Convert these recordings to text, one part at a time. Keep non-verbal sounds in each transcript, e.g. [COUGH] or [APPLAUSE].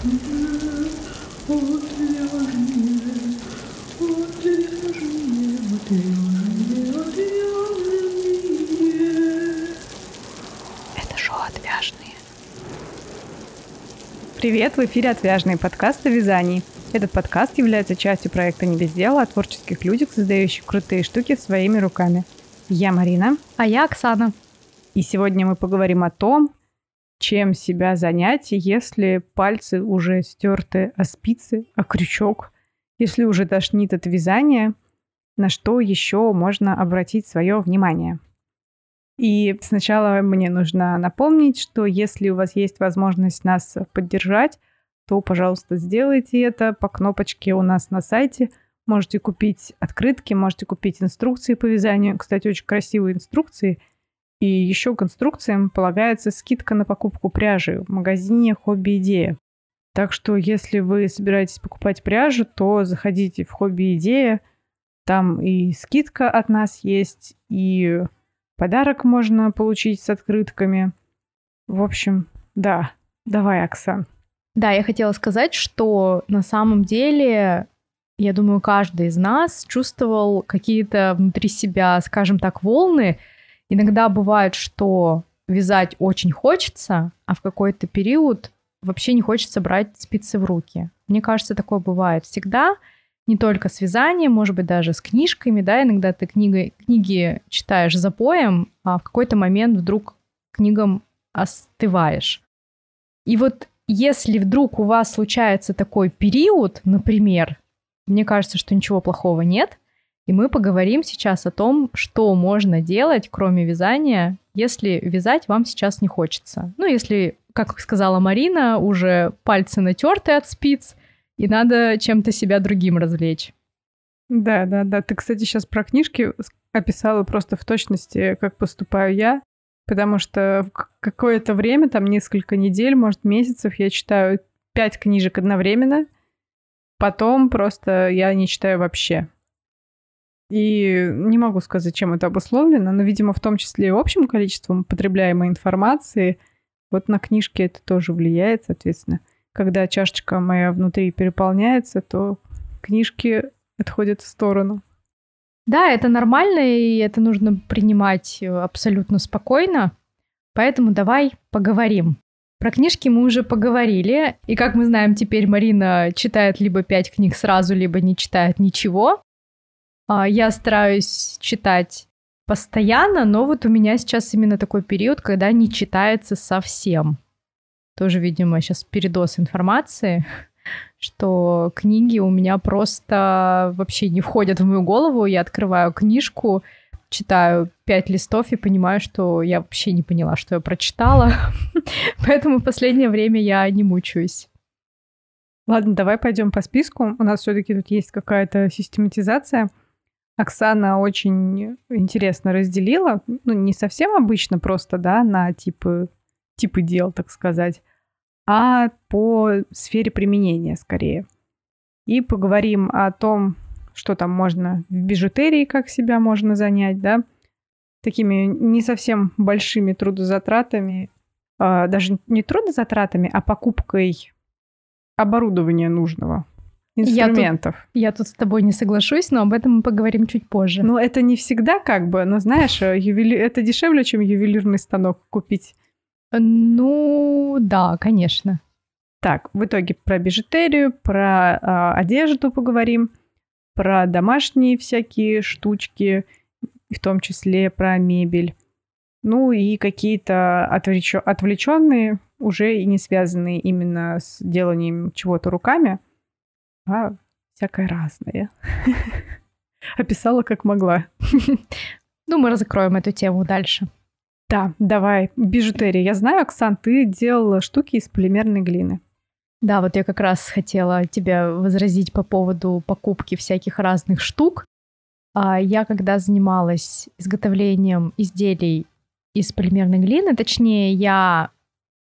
Это шоу «Отвяжные». Привет, в эфире «Отвяжные» подкаст о вязании. Этот подкаст является частью проекта «Не без дела» о творческих людях, создающих крутые штуки своими руками. Я Марина. А я Оксана. И сегодня мы поговорим о том, чем себя занять, если пальцы уже стерты о спицы, о крючок, если уже тошнит от вязания, на что еще можно обратить свое внимание. И сначала мне нужно напомнить, что если у вас есть возможность нас поддержать, то, пожалуйста, сделайте это по кнопочке у нас на сайте. Можете купить открытки, можете купить инструкции по вязанию. Кстати, очень красивые инструкции – и еще к инструкциям полагается скидка на покупку пряжи в магазине Хобби Идея. Так что, если вы собираетесь покупать пряжу, то заходите в Хобби Идея. Там и скидка от нас есть, и подарок можно получить с открытками. В общем, да. Давай, Оксан. Да, я хотела сказать, что на самом деле, я думаю, каждый из нас чувствовал какие-то внутри себя, скажем так, волны, Иногда бывает, что вязать очень хочется, а в какой-то период вообще не хочется брать спицы в руки. Мне кажется, такое бывает всегда, не только с вязанием, может быть, даже с книжками, да, иногда ты книги, книги читаешь запоем, а в какой-то момент вдруг книгам остываешь. И вот если вдруг у вас случается такой период, например, мне кажется, что ничего плохого нет, и мы поговорим сейчас о том, что можно делать, кроме вязания, если вязать вам сейчас не хочется. Ну, если, как сказала Марина, уже пальцы натерты от спиц, и надо чем-то себя другим развлечь. Да, да, да. Ты, кстати, сейчас про книжки описала просто в точности, как поступаю я, потому что какое-то время, там несколько недель, может, месяцев я читаю пять книжек одновременно, потом просто я не читаю вообще. И не могу сказать, чем это обусловлено, но, видимо, в том числе и общим количеством потребляемой информации. Вот на книжке это тоже влияет, соответственно. Когда чашечка моя внутри переполняется, то книжки отходят в сторону. Да, это нормально, и это нужно принимать абсолютно спокойно. Поэтому давай поговорим. Про книжки мы уже поговорили, и как мы знаем, теперь Марина читает либо пять книг сразу, либо не читает ничего. А, я стараюсь читать постоянно, но вот у меня сейчас именно такой период, когда не читается совсем. Тоже, видимо, сейчас передос информации, [LAUGHS] что книги у меня просто вообще не входят в мою голову. Я открываю книжку, читаю пять листов и понимаю, что я вообще не поняла, что я прочитала. [LAUGHS] Поэтому в последнее время я не мучаюсь. Ладно, давай пойдем по списку. У нас все-таки тут есть какая-то систематизация. Оксана очень интересно разделила, ну, не совсем обычно просто, да, на типы, типы дел, так сказать, а по сфере применения скорее. И поговорим о том, что там можно в бижутерии, как себя можно занять, да, такими не совсем большими трудозатратами, а, даже не трудозатратами, а покупкой оборудования нужного инструментов. Я тут, я тут с тобой не соглашусь, но об этом мы поговорим чуть позже. Ну, это не всегда как бы, но знаешь, э, ювели... это дешевле, чем ювелирный станок купить. Ну, да, конечно. Так, в итоге про бижутерию, про э, одежду поговорим, про домашние всякие штучки, в том числе про мебель. Ну и какие-то отвлеч... отвлеченные, уже и не связанные именно с деланием чего-то руками, а всякое разное. [LAUGHS] Описала как могла. Ну, мы разокроем эту тему дальше. Да, давай. Бижутерия. Я знаю, Оксан, ты делала штуки из полимерной глины. Да, вот я как раз хотела тебя возразить по поводу покупки всяких разных штук. А я когда занималась изготовлением изделий из полимерной глины, точнее, я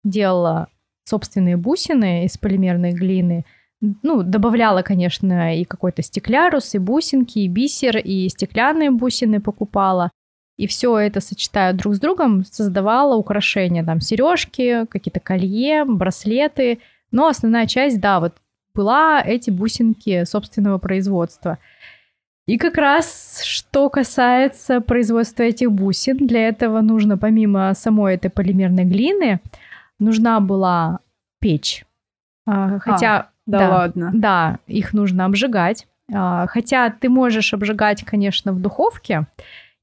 делала собственные бусины из полимерной глины – ну, добавляла, конечно, и какой-то стеклярус, и бусинки, и бисер, и стеклянные бусины покупала. И все это, сочетая друг с другом, создавала украшения, там, сережки, какие-то колье, браслеты. Но основная часть, да, вот была эти бусинки собственного производства. И как раз что касается производства этих бусин, для этого нужно помимо самой этой полимерной глины, нужна была печь. А, хотя, да, да ладно. Да, их нужно обжигать. А, хотя ты можешь обжигать, конечно, в духовке,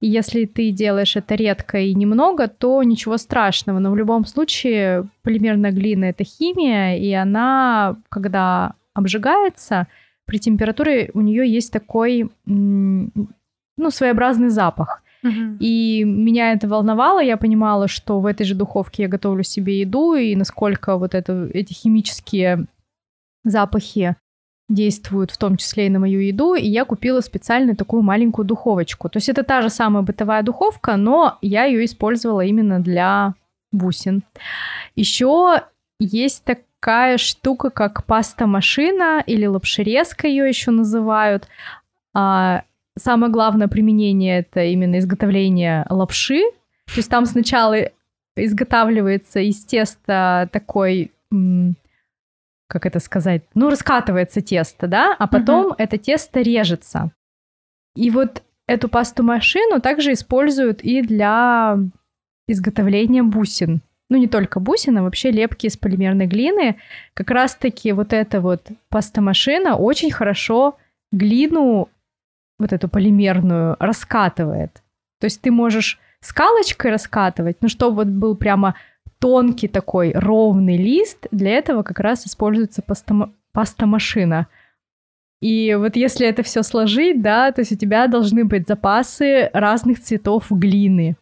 и если ты делаешь это редко и немного, то ничего страшного. Но в любом случае полимерная глина это химия, и она, когда обжигается, при температуре у нее есть такой, ну, своеобразный запах. Uh-huh. И меня это волновало, я понимала, что в этой же духовке я готовлю себе еду, и насколько вот это, эти химические запахи действуют в том числе и на мою еду, и я купила специально такую маленькую духовочку. То есть это та же самая бытовая духовка, но я ее использовала именно для бусин. Еще есть такая штука, как паста-машина или лапшерезка ее еще называют. А, самое главное применение это именно изготовление лапши. То есть там сначала изготавливается из теста такой как это сказать, ну, раскатывается тесто, да, а потом угу. это тесто режется. И вот эту пасту-машину также используют и для изготовления бусин. Ну, не только бусин, а вообще лепки из полимерной глины. Как раз-таки вот эта вот пастомашина очень хорошо глину, вот эту полимерную, раскатывает. То есть ты можешь скалочкой раскатывать, ну, чтобы вот был прямо тонкий такой ровный лист, для этого как раз используется пастома- пастомашина. И вот если это все сложить, да, то есть у тебя должны быть запасы разных цветов глины.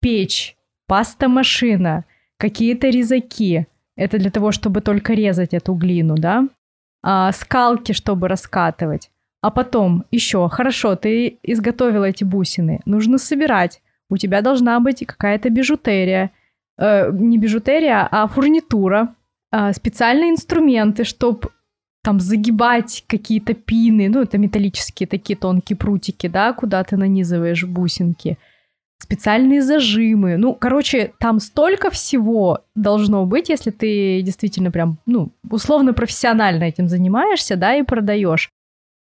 Печь, пастомашина, какие-то резаки. Это для того, чтобы только резать эту глину, да. А, скалки, чтобы раскатывать. А потом еще, хорошо, ты изготовила эти бусины, нужно собирать. У тебя должна быть какая-то бижутерия – э, не бижутерия, а фурнитура, э, специальные инструменты, чтобы там загибать какие-то пины, ну, это металлические такие тонкие прутики, да, куда ты нанизываешь бусинки, специальные зажимы. Ну, короче, там столько всего должно быть, если ты действительно прям, ну, условно профессионально этим занимаешься, да, и продаешь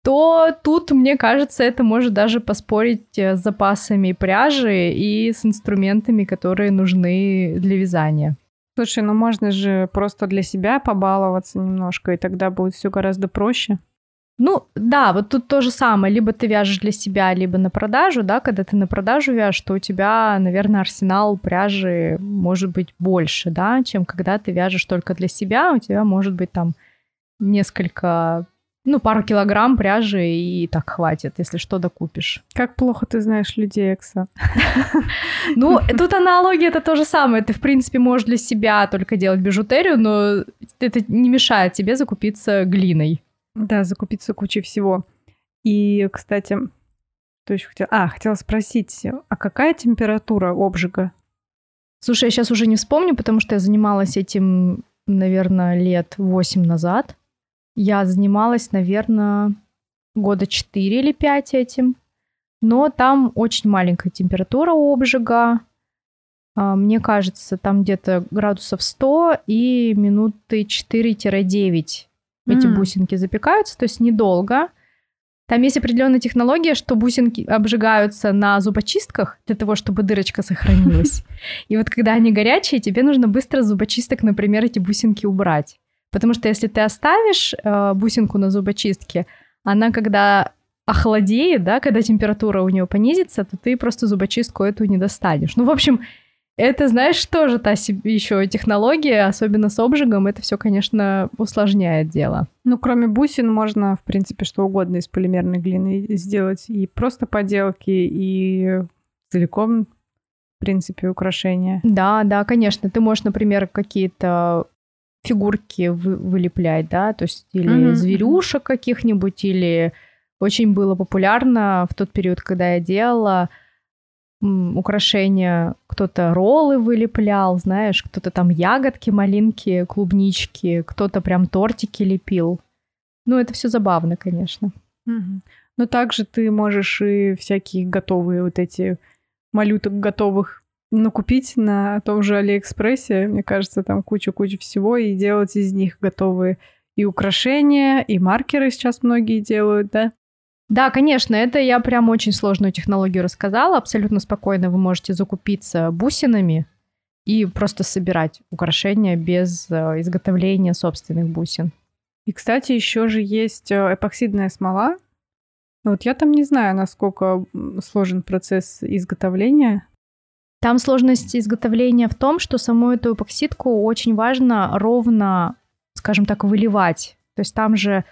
то тут, мне кажется, это может даже поспорить э, с запасами пряжи и с инструментами, которые нужны для вязания. Слушай, ну можно же просто для себя побаловаться немножко, и тогда будет все гораздо проще. Ну, да, вот тут то же самое. Либо ты вяжешь для себя, либо на продажу, да, когда ты на продажу вяжешь, то у тебя, наверное, арсенал пряжи может быть больше, да, чем когда ты вяжешь только для себя, у тебя может быть там несколько ну, пару килограмм пряжи и так хватит, если что докупишь. Как плохо ты знаешь людей, Экса. [LAUGHS] Ну, тут аналогия это то же самое. Ты, в принципе, можешь для себя только делать бижутерию, но это не мешает тебе закупиться глиной. Да, закупиться кучей всего. И, кстати, то еще хотела... А, хотела спросить, а какая температура обжига? Слушай, я сейчас уже не вспомню, потому что я занималась этим, наверное, лет восемь назад. Я занималась, наверное, года 4 или 5 этим. Но там очень маленькая температура обжига. А, мне кажется, там где-то градусов 100 и минуты 4-9 эти mm. бусинки запекаются, то есть недолго. Там есть определенная технология, что бусинки обжигаются на зубочистках для того, чтобы дырочка сохранилась. [LAUGHS] И вот когда они горячие, тебе нужно быстро зубочисток, например, эти бусинки убрать. Потому что если ты оставишь э, бусинку на зубочистке, она когда охладеет, да, когда температура у нее понизится, то ты просто зубочистку эту не достанешь. Ну, в общем, это, знаешь, тоже та себе еще технология, особенно с обжигом, это все, конечно, усложняет дело. Ну, кроме бусин, можно, в принципе, что угодно из полимерной глины сделать. И просто поделки, и целиком, в принципе, украшения. Да, да, конечно. Ты можешь, например, какие-то фигурки вы, вылеплять, да, то есть или mm-hmm. зверюшек каких-нибудь, или очень было популярно в тот период, когда я делала украшения, кто-то роллы вылеплял, знаешь, кто-то там ягодки, малинки, клубнички, кто-то прям тортики лепил. Ну, это все забавно, конечно. Угу. Но также ты можешь и всякие готовые вот эти малюток готовых Ну, купить на том же Алиэкспрессе, мне кажется, там куча-куча всего, и делать из них готовые и украшения, и маркеры сейчас многие делают, да? Да, конечно, это я прям очень сложную технологию рассказала. Абсолютно спокойно вы можете закупиться бусинами и просто собирать украшения без э, изготовления собственных бусин. И, кстати, еще же есть э, эпоксидная смола. Вот я там не знаю, насколько сложен процесс изготовления. Там сложность изготовления в том, что саму эту эпоксидку очень важно ровно, скажем так, выливать. То есть там же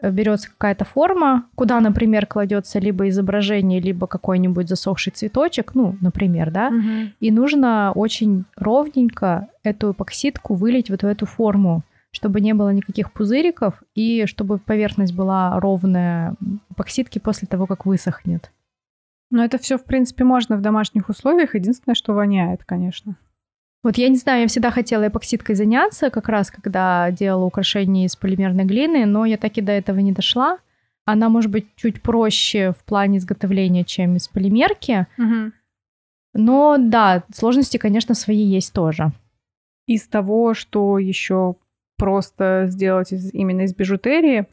Э, берется какая-то форма, куда, например, кладется либо изображение, либо какой-нибудь засохший цветочек, ну, например, да, угу. и нужно очень ровненько эту эпоксидку вылить вот в эту форму, чтобы не было никаких пузыриков и чтобы поверхность была ровная эпоксидки после того, как высохнет. Но это все, в принципе, можно в домашних условиях. Единственное, что воняет, конечно. Вот я не знаю, я всегда хотела эпоксидкой заняться, как раз когда делала украшения из полимерной глины, но я так и до этого не дошла. Она может быть чуть проще в плане изготовления, чем из полимерки. Угу. Но да, сложности, конечно, свои есть тоже. Из того, что еще просто сделать из, именно из бижутерии,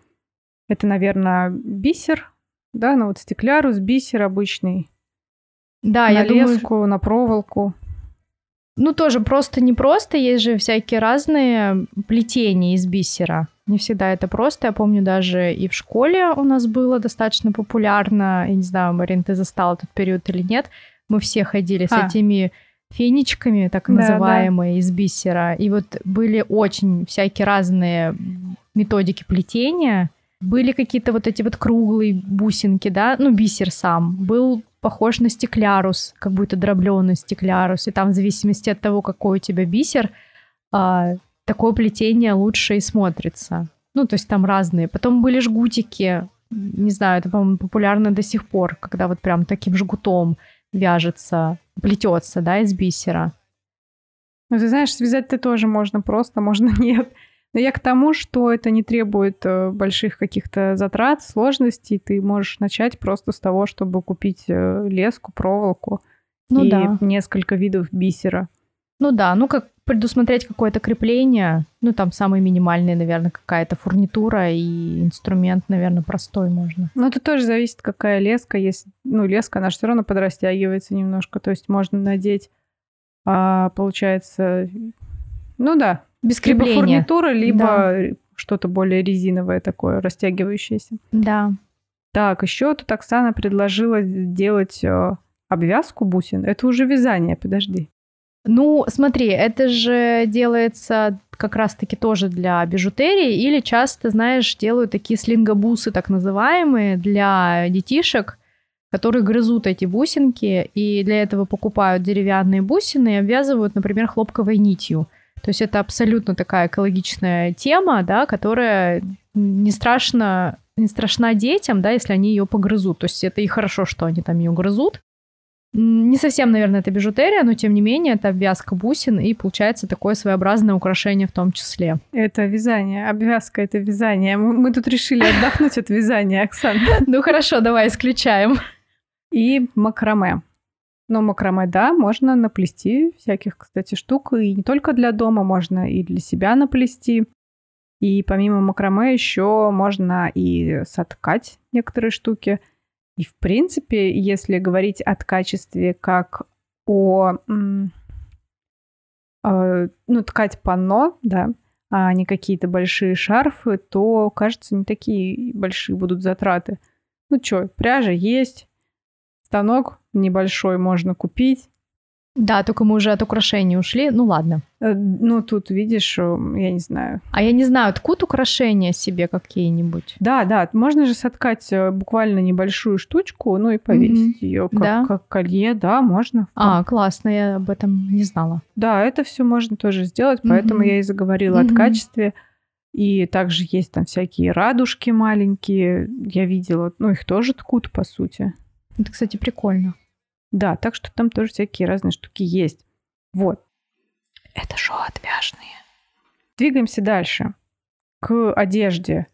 это, наверное, бисер, да, ну вот стеклярус, бисер обычный. Да, на я леску, думаю... на проволоку. Ну, тоже просто не просто, есть же всякие разные плетения из бисера. Не всегда это просто. Я помню, даже и в школе у нас было достаточно популярно. Я не знаю, Марин, ты застал этот период или нет. Мы все ходили а. с этими фенечками, так да, называемые, да. из бисера. И вот были очень всякие разные методики плетения. Были какие-то вот эти вот круглые бусинки, да, ну, бисер сам. Был похож на стеклярус, как будто дробленый стеклярус. И там в зависимости от того, какой у тебя бисер, а, такое плетение лучше и смотрится. Ну, то есть там разные. Потом были жгутики. Не знаю, это, по-моему, популярно до сих пор, когда вот прям таким жгутом вяжется, плетется, да, из бисера. Ну, ты знаешь, связать-то тоже можно просто, можно [LAUGHS] нет. Но я к тому, что это не требует э, больших каких-то затрат, сложностей. Ты можешь начать просто с того, чтобы купить э, леску, проволоку ну, и да. несколько видов бисера. Ну да, ну как предусмотреть какое-то крепление, ну там самый минимальный, наверное, какая-то фурнитура и инструмент, наверное, простой можно. Ну это тоже зависит, какая леска есть. Ну леска, она же все равно подрастягивается немножко, то есть можно надеть, а, получается, ну да, без крепления. Либо фурнитура, либо да. что-то более резиновое такое, растягивающееся. Да. Так, еще тут Оксана предложила сделать э, обвязку бусин. Это уже вязание, подожди. Ну, смотри, это же делается как раз-таки тоже для бижутерии, или часто, знаешь, делают такие слингобусы, так называемые, для детишек, которые грызут эти бусинки, и для этого покупают деревянные бусины и обвязывают, например, хлопковой нитью. То есть это абсолютно такая экологичная тема, да, которая не страшно не страшна детям, да, если они ее погрызут. То есть это и хорошо, что они там ее грызут. Не совсем, наверное, это бижутерия, но тем не менее это обвязка бусин, и получается такое своеобразное украшение в том числе. Это вязание. Обвязка — это вязание. Мы тут решили отдохнуть от вязания, Оксана. [LAUGHS] Ну хорошо, давай исключаем. И макраме. Но макраме, да, можно наплести всяких, кстати, штук. И не только для дома, можно и для себя наплести. И помимо макраме еще можно и соткать некоторые штуки. И, в принципе, если говорить о качестве как о... Э, ну, ткать панно, да, а не какие-то большие шарфы, то, кажется, не такие большие будут затраты. Ну что, пряжа есть, станок небольшой можно купить. Да, только мы уже от украшений ушли. Ну ладно. Э, ну, тут, видишь, э, я не знаю. А я не знаю, ткут украшения себе какие-нибудь? Да, да. Можно же соткать э, буквально небольшую штучку, ну и повесить mm-hmm. ее как, да? как колье. Да, можно. А, классно, я об этом не знала. Да, это все можно тоже сделать, поэтому mm-hmm. я и заговорила mm-hmm. о качестве. И также есть там всякие радужки маленькие. Я видела, ну, их тоже ткут, по сути. Это, кстати, прикольно. Да, так что там тоже всякие разные штуки есть. Вот. Это шоу отвяжные. Двигаемся дальше. К одежде.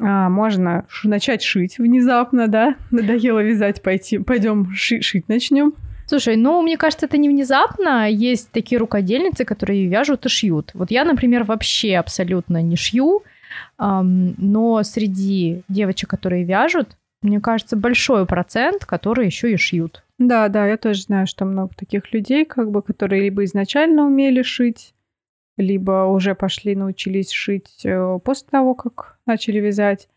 А, можно начать шить внезапно, да? Надоело вязать, пойти. Пойдем ши- шить начнем. Слушай, ну, мне кажется, это не внезапно. Есть такие рукодельницы, которые вяжут и шьют. Вот я, например, вообще абсолютно не шью, эм, но среди девочек, которые вяжут, мне кажется, большой процент, которые еще и шьют. Да, да, я тоже знаю, что много таких людей, как бы, которые либо изначально умели шить, либо уже пошли, научились шить э, после того, как начали вязать.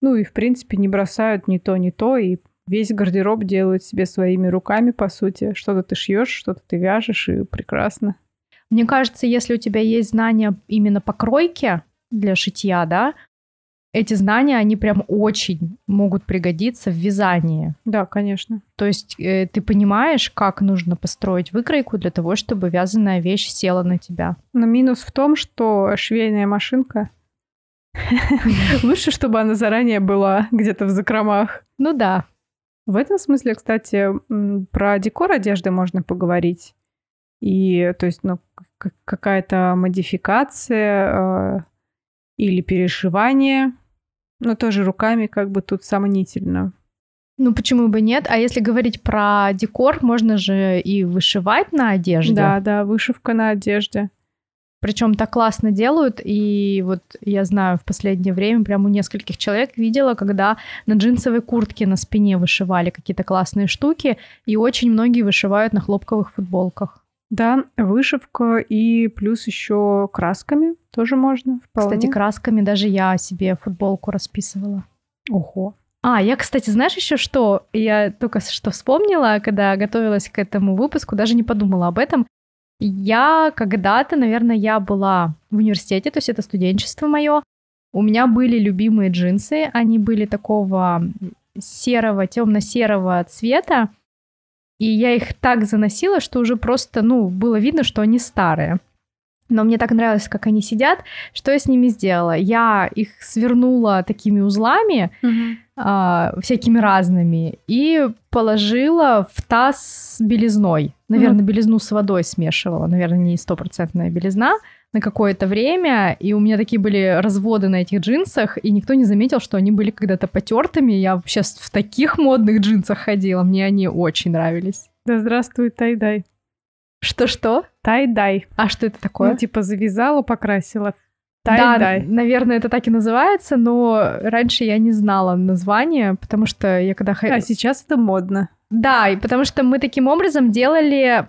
Ну и, в принципе, не бросают ни то, ни то, и весь гардероб делают себе своими руками, по сути. Что-то ты шьешь, что-то ты вяжешь, и прекрасно. Мне кажется, если у тебя есть знания именно по кройке для шитья, да, эти знания, они прям очень могут пригодиться в вязании. Да, конечно. То есть э, ты понимаешь, как нужно построить выкройку для того, чтобы вязаная вещь села на тебя. Но минус в том, что швейная машинка [LAUGHS] лучше, чтобы она заранее была где-то в закромах. Ну да. В этом смысле, кстати, про декор одежды можно поговорить. И, то есть, ну, какая-то модификация э, или перешивание – но тоже руками как бы тут сомнительно. Ну, почему бы нет? А если говорить про декор, можно же и вышивать на одежде. Да, да, вышивка на одежде. Причем так классно делают, и вот я знаю, в последнее время прям у нескольких человек видела, когда на джинсовой куртке на спине вышивали какие-то классные штуки, и очень многие вышивают на хлопковых футболках. Да, вышивка и плюс еще красками тоже можно. Вполне. Кстати, красками даже я себе футболку расписывала. Ого. А, я, кстати, знаешь еще что? Я только что вспомнила, когда готовилась к этому выпуску, даже не подумала об этом. Я когда-то, наверное, я была в университете, то есть это студенчество мое. У меня были любимые джинсы, они были такого серого, темно-серого цвета. И я их так заносила, что уже просто, ну, было видно, что они старые. Но мне так нравилось, как они сидят. Что я с ними сделала? Я их свернула такими узлами, mm-hmm. а, всякими разными, и положила в таз с белизной. Наверное, mm-hmm. белизну с водой смешивала. Наверное, не стопроцентная белизна на какое-то время, и у меня такие были разводы на этих джинсах, и никто не заметил, что они были когда-то потертыми. Я сейчас в таких модных джинсах ходила, мне они очень нравились. Да здравствует тайдай. Что-что? Тай-дай. А что это такое? Ну, типа завязала, покрасила. Тай-дай. Да, наверное, это так и называется, но раньше я не знала название, потому что я когда... А сейчас это модно. Да, и потому что мы таким образом делали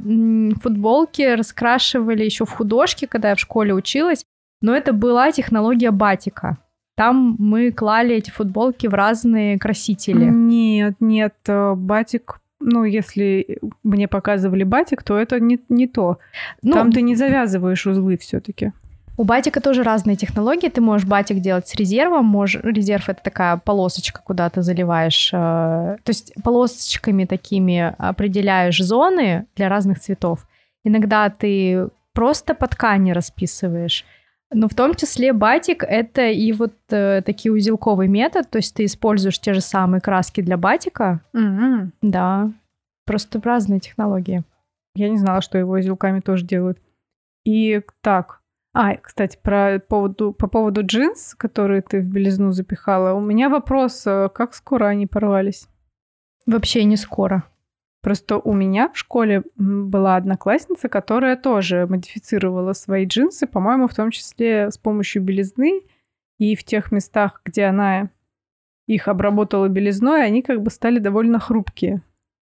футболки, раскрашивали еще в художке, когда я в школе училась, но это была технология батика. Там мы клали эти футболки в разные красители. Нет, нет, э, батик ну, если мне показывали батик, то это не, не то. Ну, Там ты не завязываешь узлы все-таки. У батика тоже разные технологии. Ты можешь батик делать с резервом. Можешь... Резерв — это такая полосочка, куда ты заливаешь... Э... То есть полосочками такими определяешь зоны для разных цветов. Иногда ты просто по ткани расписываешь. Но в том числе батик — это и вот э, такие узелковый метод. То есть ты используешь те же самые краски для батика. Mm-hmm. Да. Просто разные технологии. Я не знала, что его узелками тоже делают. И так, а, кстати, про поводу, по поводу джинс, которые ты в белизну запихала, у меня вопрос, э, как скоро они порвались? Вообще не скоро. Просто у меня в школе была одноклассница, которая тоже модифицировала свои джинсы, по-моему, в том числе с помощью белизны. И в тех местах, где она их обработала белизной, они как бы стали довольно хрупкие.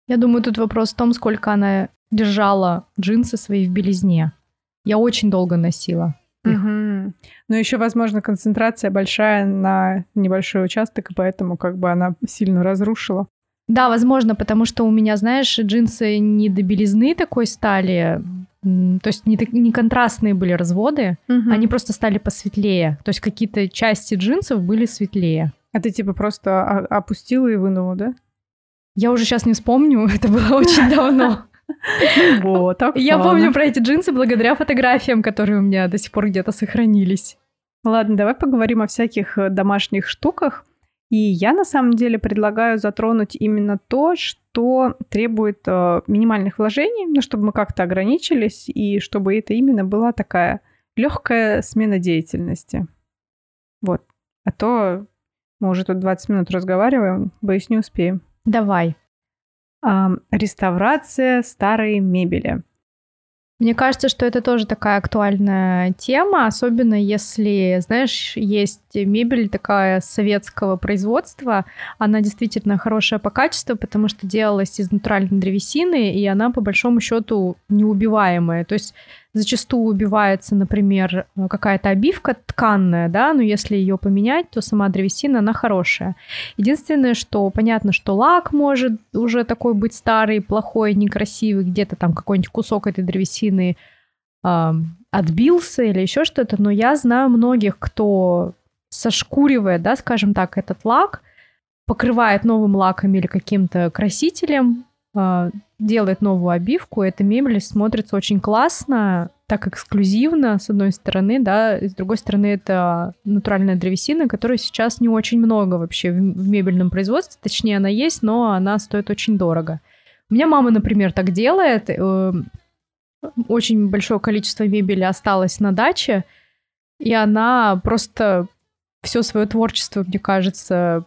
Я думаю, тут вопрос в том, сколько она держала джинсы свои в белизне. Я очень долго носила. Угу. Но еще, возможно, концентрация большая на небольшой участок, и поэтому как бы она сильно разрушила. Да, возможно, потому что у меня, знаешь, джинсы не до белизны такой стали, то есть не, не контрастные были разводы, угу. они просто стали посветлее. То есть какие-то части джинсов были светлее. А ты типа просто опустила и вынула, да? Я уже сейчас не вспомню, [LAUGHS] это было очень давно. [LAUGHS] Вот, так Я помню про эти джинсы благодаря фотографиям, которые у меня до сих пор где-то сохранились. Ладно, давай поговорим о всяких э, домашних штуках. И я на самом деле предлагаю затронуть именно то, что требует э, минимальных вложений, ну, чтобы мы как-то ограничились, и чтобы это именно была такая легкая смена деятельности. Вот. А то мы уже тут 20 минут разговариваем, боюсь, не успеем. Давай. Реставрация старой мебели. Мне кажется, что это тоже такая актуальная тема, особенно если, знаешь, есть мебель такая советского производства. Она действительно хорошая по качеству, потому что делалась из натуральной древесины, и она по большому счету неубиваемая. То есть зачастую убивается, например, какая-то обивка тканная, да, но если ее поменять, то сама древесина, она хорошая. Единственное, что понятно, что лак может уже такой быть старый, плохой, некрасивый, где-то там какой-нибудь кусок этой древесины э, отбился или еще что-то, но я знаю многих, кто сошкуривает, да, скажем так, этот лак, покрывает новым лаком или каким-то красителем, делает новую обивку, эта мебель смотрится очень классно, так эксклюзивно, с одной стороны, да, с другой стороны, это натуральная древесина, которой сейчас не очень много вообще в, в мебельном производстве, точнее, она есть, но она стоит очень дорого. У меня мама, например, так делает, э, очень большое количество мебели осталось на даче, и она просто все свое творчество, мне кажется,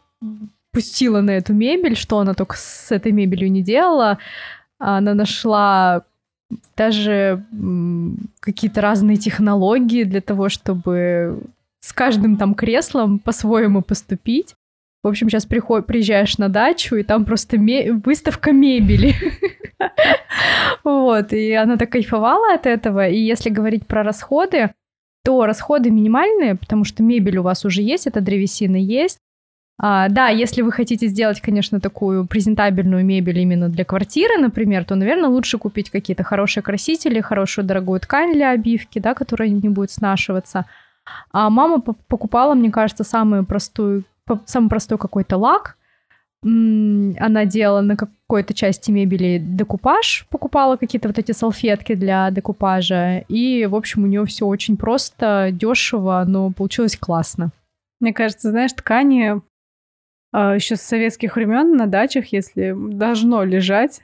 пустила на эту мебель, что она только с этой мебелью не делала. Она нашла даже какие-то разные технологии для того, чтобы с каждым там креслом по-своему поступить. В общем, сейчас приход... приезжаешь на дачу, и там просто ме... выставка мебели. [LAUGHS] Вот, и она так кайфовала от этого. И если говорить про расходы, то расходы минимальные, потому что мебель у вас уже есть, это древесина есть. А, да, если вы хотите сделать, конечно, такую презентабельную мебель именно для квартиры, например, то, наверное, лучше купить какие-то хорошие красители, хорошую дорогую ткань для обивки, да, которая не будет снашиваться. А мама покупала, мне кажется, самую простую, самый простой какой-то лак. Она делала на какой-то части мебели декупаж, покупала какие-то вот эти салфетки для декупажа. И, в общем, у нее все очень просто, дешево, но получилось классно. Мне кажется, знаешь, ткани еще с советских времен на дачах, если должно лежать.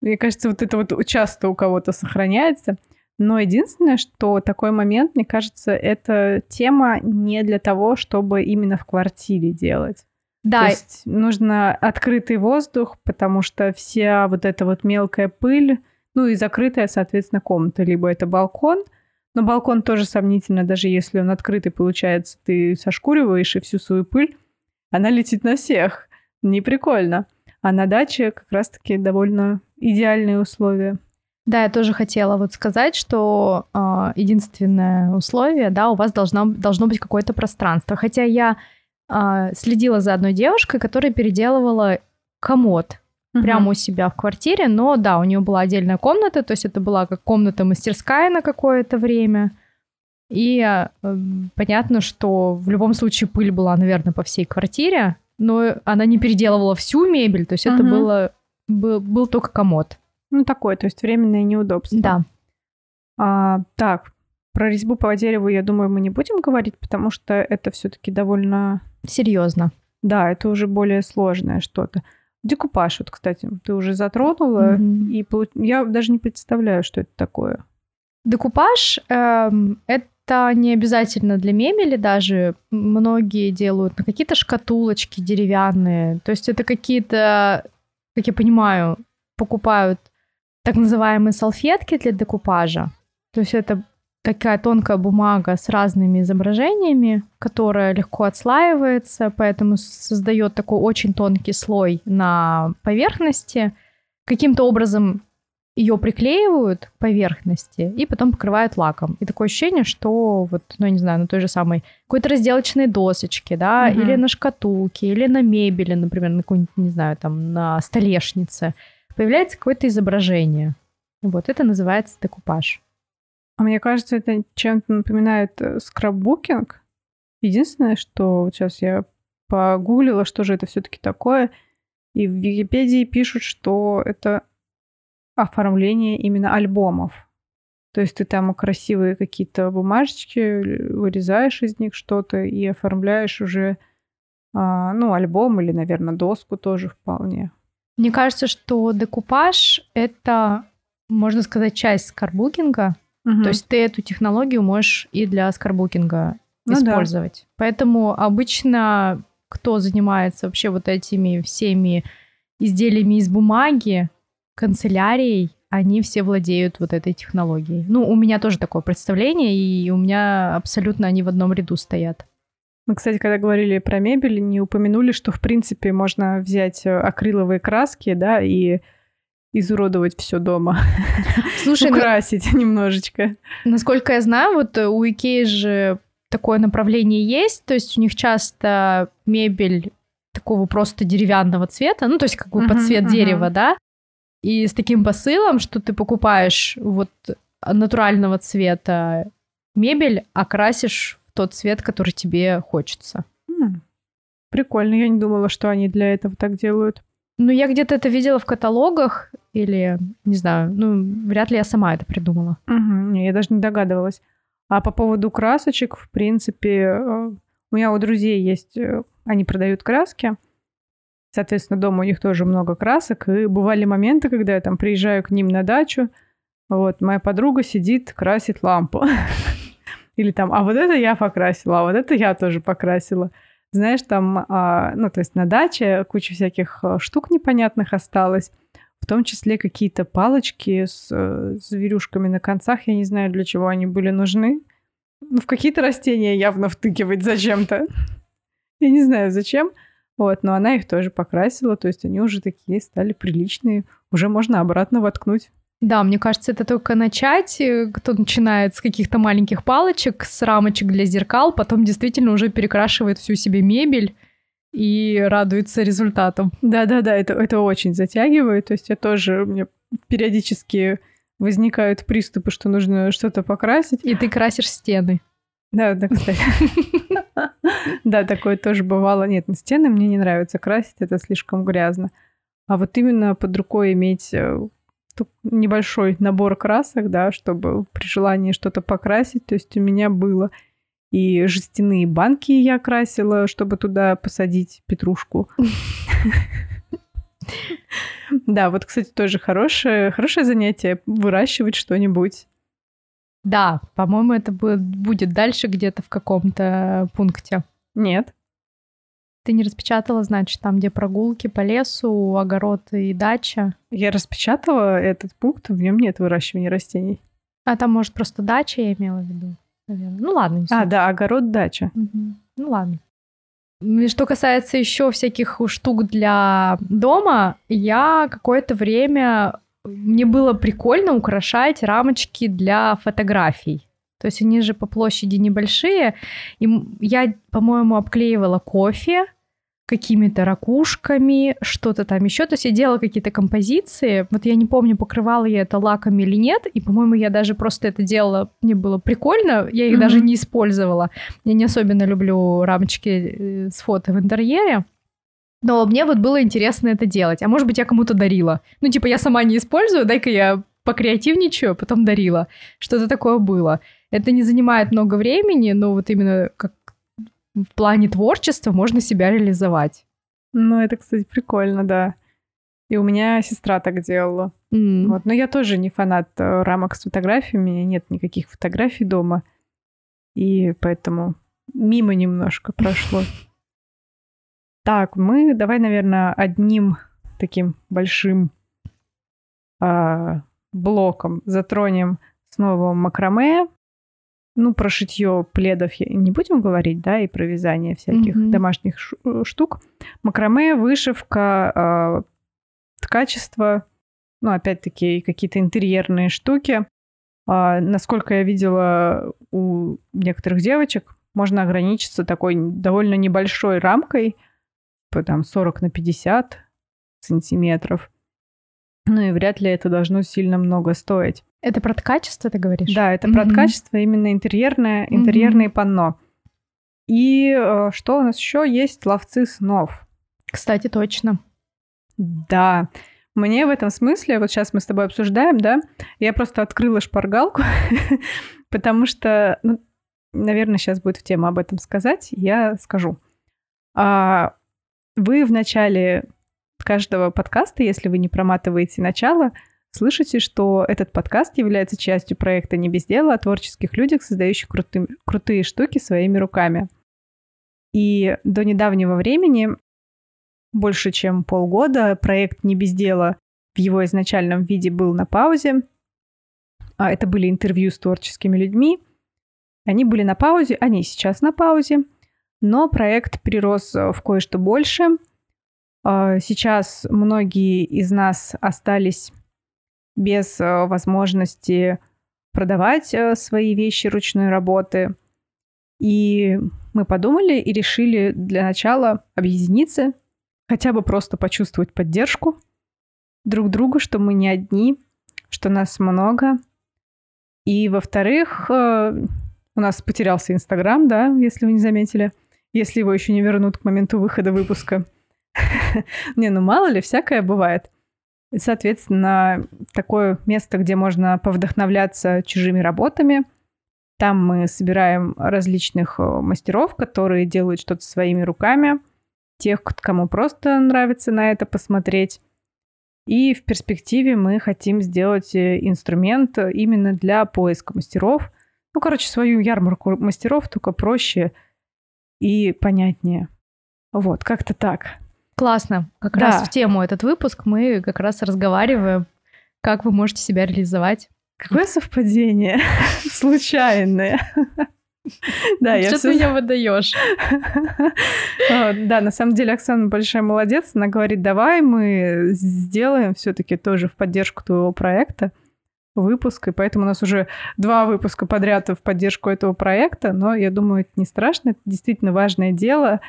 Мне кажется, вот это вот часто у кого-то сохраняется. Но единственное, что такой момент, мне кажется, это тема не для того, чтобы именно в квартире делать. Да. То есть нужно открытый воздух, потому что вся вот эта вот мелкая пыль, ну и закрытая, соответственно, комната, либо это балкон, но балкон тоже сомнительно, даже если он открытый, получается, ты сошкуриваешь и всю свою пыль она летит на всех. Не прикольно. А на даче как раз-таки довольно идеальные условия. Да, я тоже хотела вот сказать, что э, единственное условие, да, у вас должно, должно быть какое-то пространство. Хотя я э, следила за одной девушкой, которая переделывала комод угу. прямо у себя в квартире, но да, у нее была отдельная комната, то есть это была как комната-мастерская на какое-то время. И э, понятно, что в любом случае пыль была, наверное, по всей квартире, но она не переделывала всю мебель, то есть угу. это было был, был только комод. Ну, такое, то есть временное неудобство. Да. А, так, про резьбу по дереву, я думаю, мы не будем говорить, потому что это все-таки довольно... Серьезно. Да, это уже более сложное что-то. Декупаж, вот, кстати, ты уже затронула, mm и я даже не представляю, что это такое. Декупаж эм, это это не обязательно для мебели даже. Многие делают на какие-то шкатулочки деревянные. То есть это какие-то, как я понимаю, покупают так называемые салфетки для декупажа. То есть это такая тонкая бумага с разными изображениями, которая легко отслаивается, поэтому создает такой очень тонкий слой на поверхности. Каким-то образом ее приклеивают к поверхности и потом покрывают лаком. И такое ощущение, что вот, ну, я не знаю, на той же самой какой-то разделочной досочке, да, угу. или на шкатулке, или на мебели, например, на какой-нибудь, не знаю, там, на столешнице, появляется какое-то изображение. Вот это называется декупаж. А мне кажется, это чем-то напоминает э, скраббукинг. Единственное, что вот сейчас я погуглила, что же это все-таки такое, и в Википедии пишут, что это оформление именно альбомов. То есть ты там красивые какие-то бумажечки, вырезаешь из них что-то и оформляешь уже, а, ну, альбом или, наверное, доску тоже вполне. Мне кажется, что декупаж — это, можно сказать, часть скарбукинга. Угу. То есть ты эту технологию можешь и для скарбукинга ну, использовать. Да. Поэтому обычно кто занимается вообще вот этими всеми изделиями из бумаги, канцелярией, они все владеют вот этой технологией. Ну, у меня тоже такое представление, и у меня абсолютно они в одном ряду стоят. Мы, кстати, когда говорили про мебель, не упомянули, что, в принципе, можно взять э, акриловые краски, да, и изуродовать все дома. [LAUGHS] Слушай, ну, украсить ну, немножечко. Насколько я знаю, вот у Икеи же такое направление есть, то есть у них часто мебель такого просто деревянного цвета, ну, то есть как бы uh-huh, под цвет uh-huh. дерева, да, и с таким посылом, что ты покупаешь вот натурального цвета мебель, окрасишь в тот цвет, который тебе хочется. Mm. Прикольно, я не думала, что они для этого так делают. Ну, я где-то это видела в каталогах, или, не знаю, ну, вряд ли я сама это придумала. Угу, я даже не догадывалась. А по поводу красочек, в принципе, э, у меня у друзей есть, э, они продают краски, Соответственно, дома у них тоже много красок. И бывали моменты, когда я там приезжаю к ним на дачу, вот, моя подруга сидит, красит лампу. [LAUGHS] Или там, а вот это я покрасила, а вот это я тоже покрасила. Знаешь, там, а, ну, то есть на даче куча всяких э, штук непонятных осталось, в том числе какие-то палочки с э, зверюшками на концах. Я не знаю, для чего они были нужны. Ну, в какие-то растения явно втыкивать зачем-то. [LAUGHS] Я не знаю, зачем. Вот, но она их тоже покрасила, то есть они уже такие стали приличные, уже можно обратно воткнуть. Да, мне кажется, это только начать, э, кто начинает с каких-то маленьких палочек, с рамочек для зеркал, потом действительно уже перекрашивает всю себе мебель и радуется результатам. Да-да-да, это, это очень затягивает, то есть я тоже, мне периодически возникают приступы, что нужно что-то покрасить. И ты красишь стены. Да, да, кстати. [LAUGHS] [LAUGHS] Да, такое тоже бывало. Нет, на стены мне не нравится красить, это слишком грязно. А вот именно под рукой иметь э, небольшой набор красок, да, чтобы при желании что-то покрасить, то есть у меня было и жестяные банки я красила, чтобы туда посадить петрушку. [LAUGHS] Да, вот, кстати, тоже хорошее, хорошее занятие выращивать что-нибудь. Да, по-моему, это будет дальше где-то в каком-то пункте. Нет. Ты не распечатала, значит, там, где прогулки по лесу, огород и дача? Я распечатала этот пункт, в нем нет выращивания растений. А там, может, просто дача я имела в виду? Наверное. Ну ладно. Не а, да, огород, дача. Угу. Ну ладно. Что касается еще всяких штук для дома, я какое-то время мне было прикольно украшать рамочки для фотографий. То есть они же по площади небольшие. И я, по-моему, обклеивала кофе какими-то ракушками, что-то там еще. То есть я делала какие-то композиции. Вот я не помню, покрывала я это лаками или нет. И, по-моему, я даже просто это делала, мне было прикольно. Я их mm-hmm. даже не использовала. Я не особенно люблю рамочки э, с фото в интерьере. Но мне вот было интересно это делать. А может быть, я кому-то дарила. Ну, типа, я сама не использую, дай-ка я покреативничаю, а потом дарила. Что-то такое было. Это не занимает много времени, но вот именно как в плане творчества можно себя реализовать. Ну, это, кстати, прикольно, да. И у меня сестра так делала. Mm. Вот. Но я тоже не фанат э, рамок с фотографиями, у меня нет никаких фотографий дома. И поэтому мимо немножко прошло. Так, мы давай, наверное, одним таким большим э, блоком затронем снова макраме. Ну, про шитье пледов не будем говорить, да, и про вязание всяких mm-hmm. домашних э, штук. Макраме, вышивка, э, качество, ну, опять-таки, какие-то интерьерные штуки. Э, насколько я видела у некоторых девочек, можно ограничиться такой довольно небольшой рамкой – типа там 40 на 50 сантиметров. Ну и вряд ли это должно сильно много стоить. Это про качество ты говоришь? Да, это mm-hmm. про качество, именно интерьерное, интерьерное mm-hmm. панно. И э, что у нас еще есть? Ловцы снов. Кстати, точно. Да. Мне в этом смысле, вот сейчас мы с тобой обсуждаем, да, я просто открыла шпаргалку, [LAUGHS] потому что, ну, наверное, сейчас будет в тему об этом сказать, я скажу. А, вы в начале каждого подкаста, если вы не проматываете начало, слышите, что этот подкаст является частью проекта «Не без дела» о творческих людях, создающих крутым, крутые штуки своими руками. И до недавнего времени больше, чем полгода. Проект «Не без дела» в его изначальном виде был на паузе. А это были интервью с творческими людьми. Они были на паузе, они сейчас на паузе, но проект перерос в кое-что больше. А, сейчас многие из нас остались без э, возможности продавать э, свои вещи ручной работы. И мы подумали и решили для начала объединиться, хотя бы просто почувствовать поддержку друг друга, что мы не одни, что нас много. И, во-вторых, э, у нас потерялся Инстаграм, да, если вы не заметили, если его еще не вернут к моменту выхода выпуска. [LAUGHS] Не, ну мало ли, всякое бывает. И, соответственно, такое место, где можно повдохновляться чужими работами. Там мы собираем различных э, мастеров, которые делают что-то своими руками, тех, кому просто нравится на это посмотреть. И в перспективе мы хотим сделать э, инструмент именно для поиска мастеров. Ну, короче, свою ярмарку мастеров, только проще и понятнее. Вот, как-то так. Классно. Как да. раз в тему этот выпуск мы как раз разговариваем, как вы можете себя реализовать. Какое совпадение [LAUGHS] случайное. [LAUGHS] Да, я Что ты меня выдаешь? [LAUGHS] Да, на самом деле Оксана большая молодец. Она говорит, давай мы сделаем все-таки тоже в поддержку твоего проекта выпуск, и поэтому у нас уже два выпуска подряд в поддержку этого проекта, но я думаю, это не страшно, это действительно важное дело,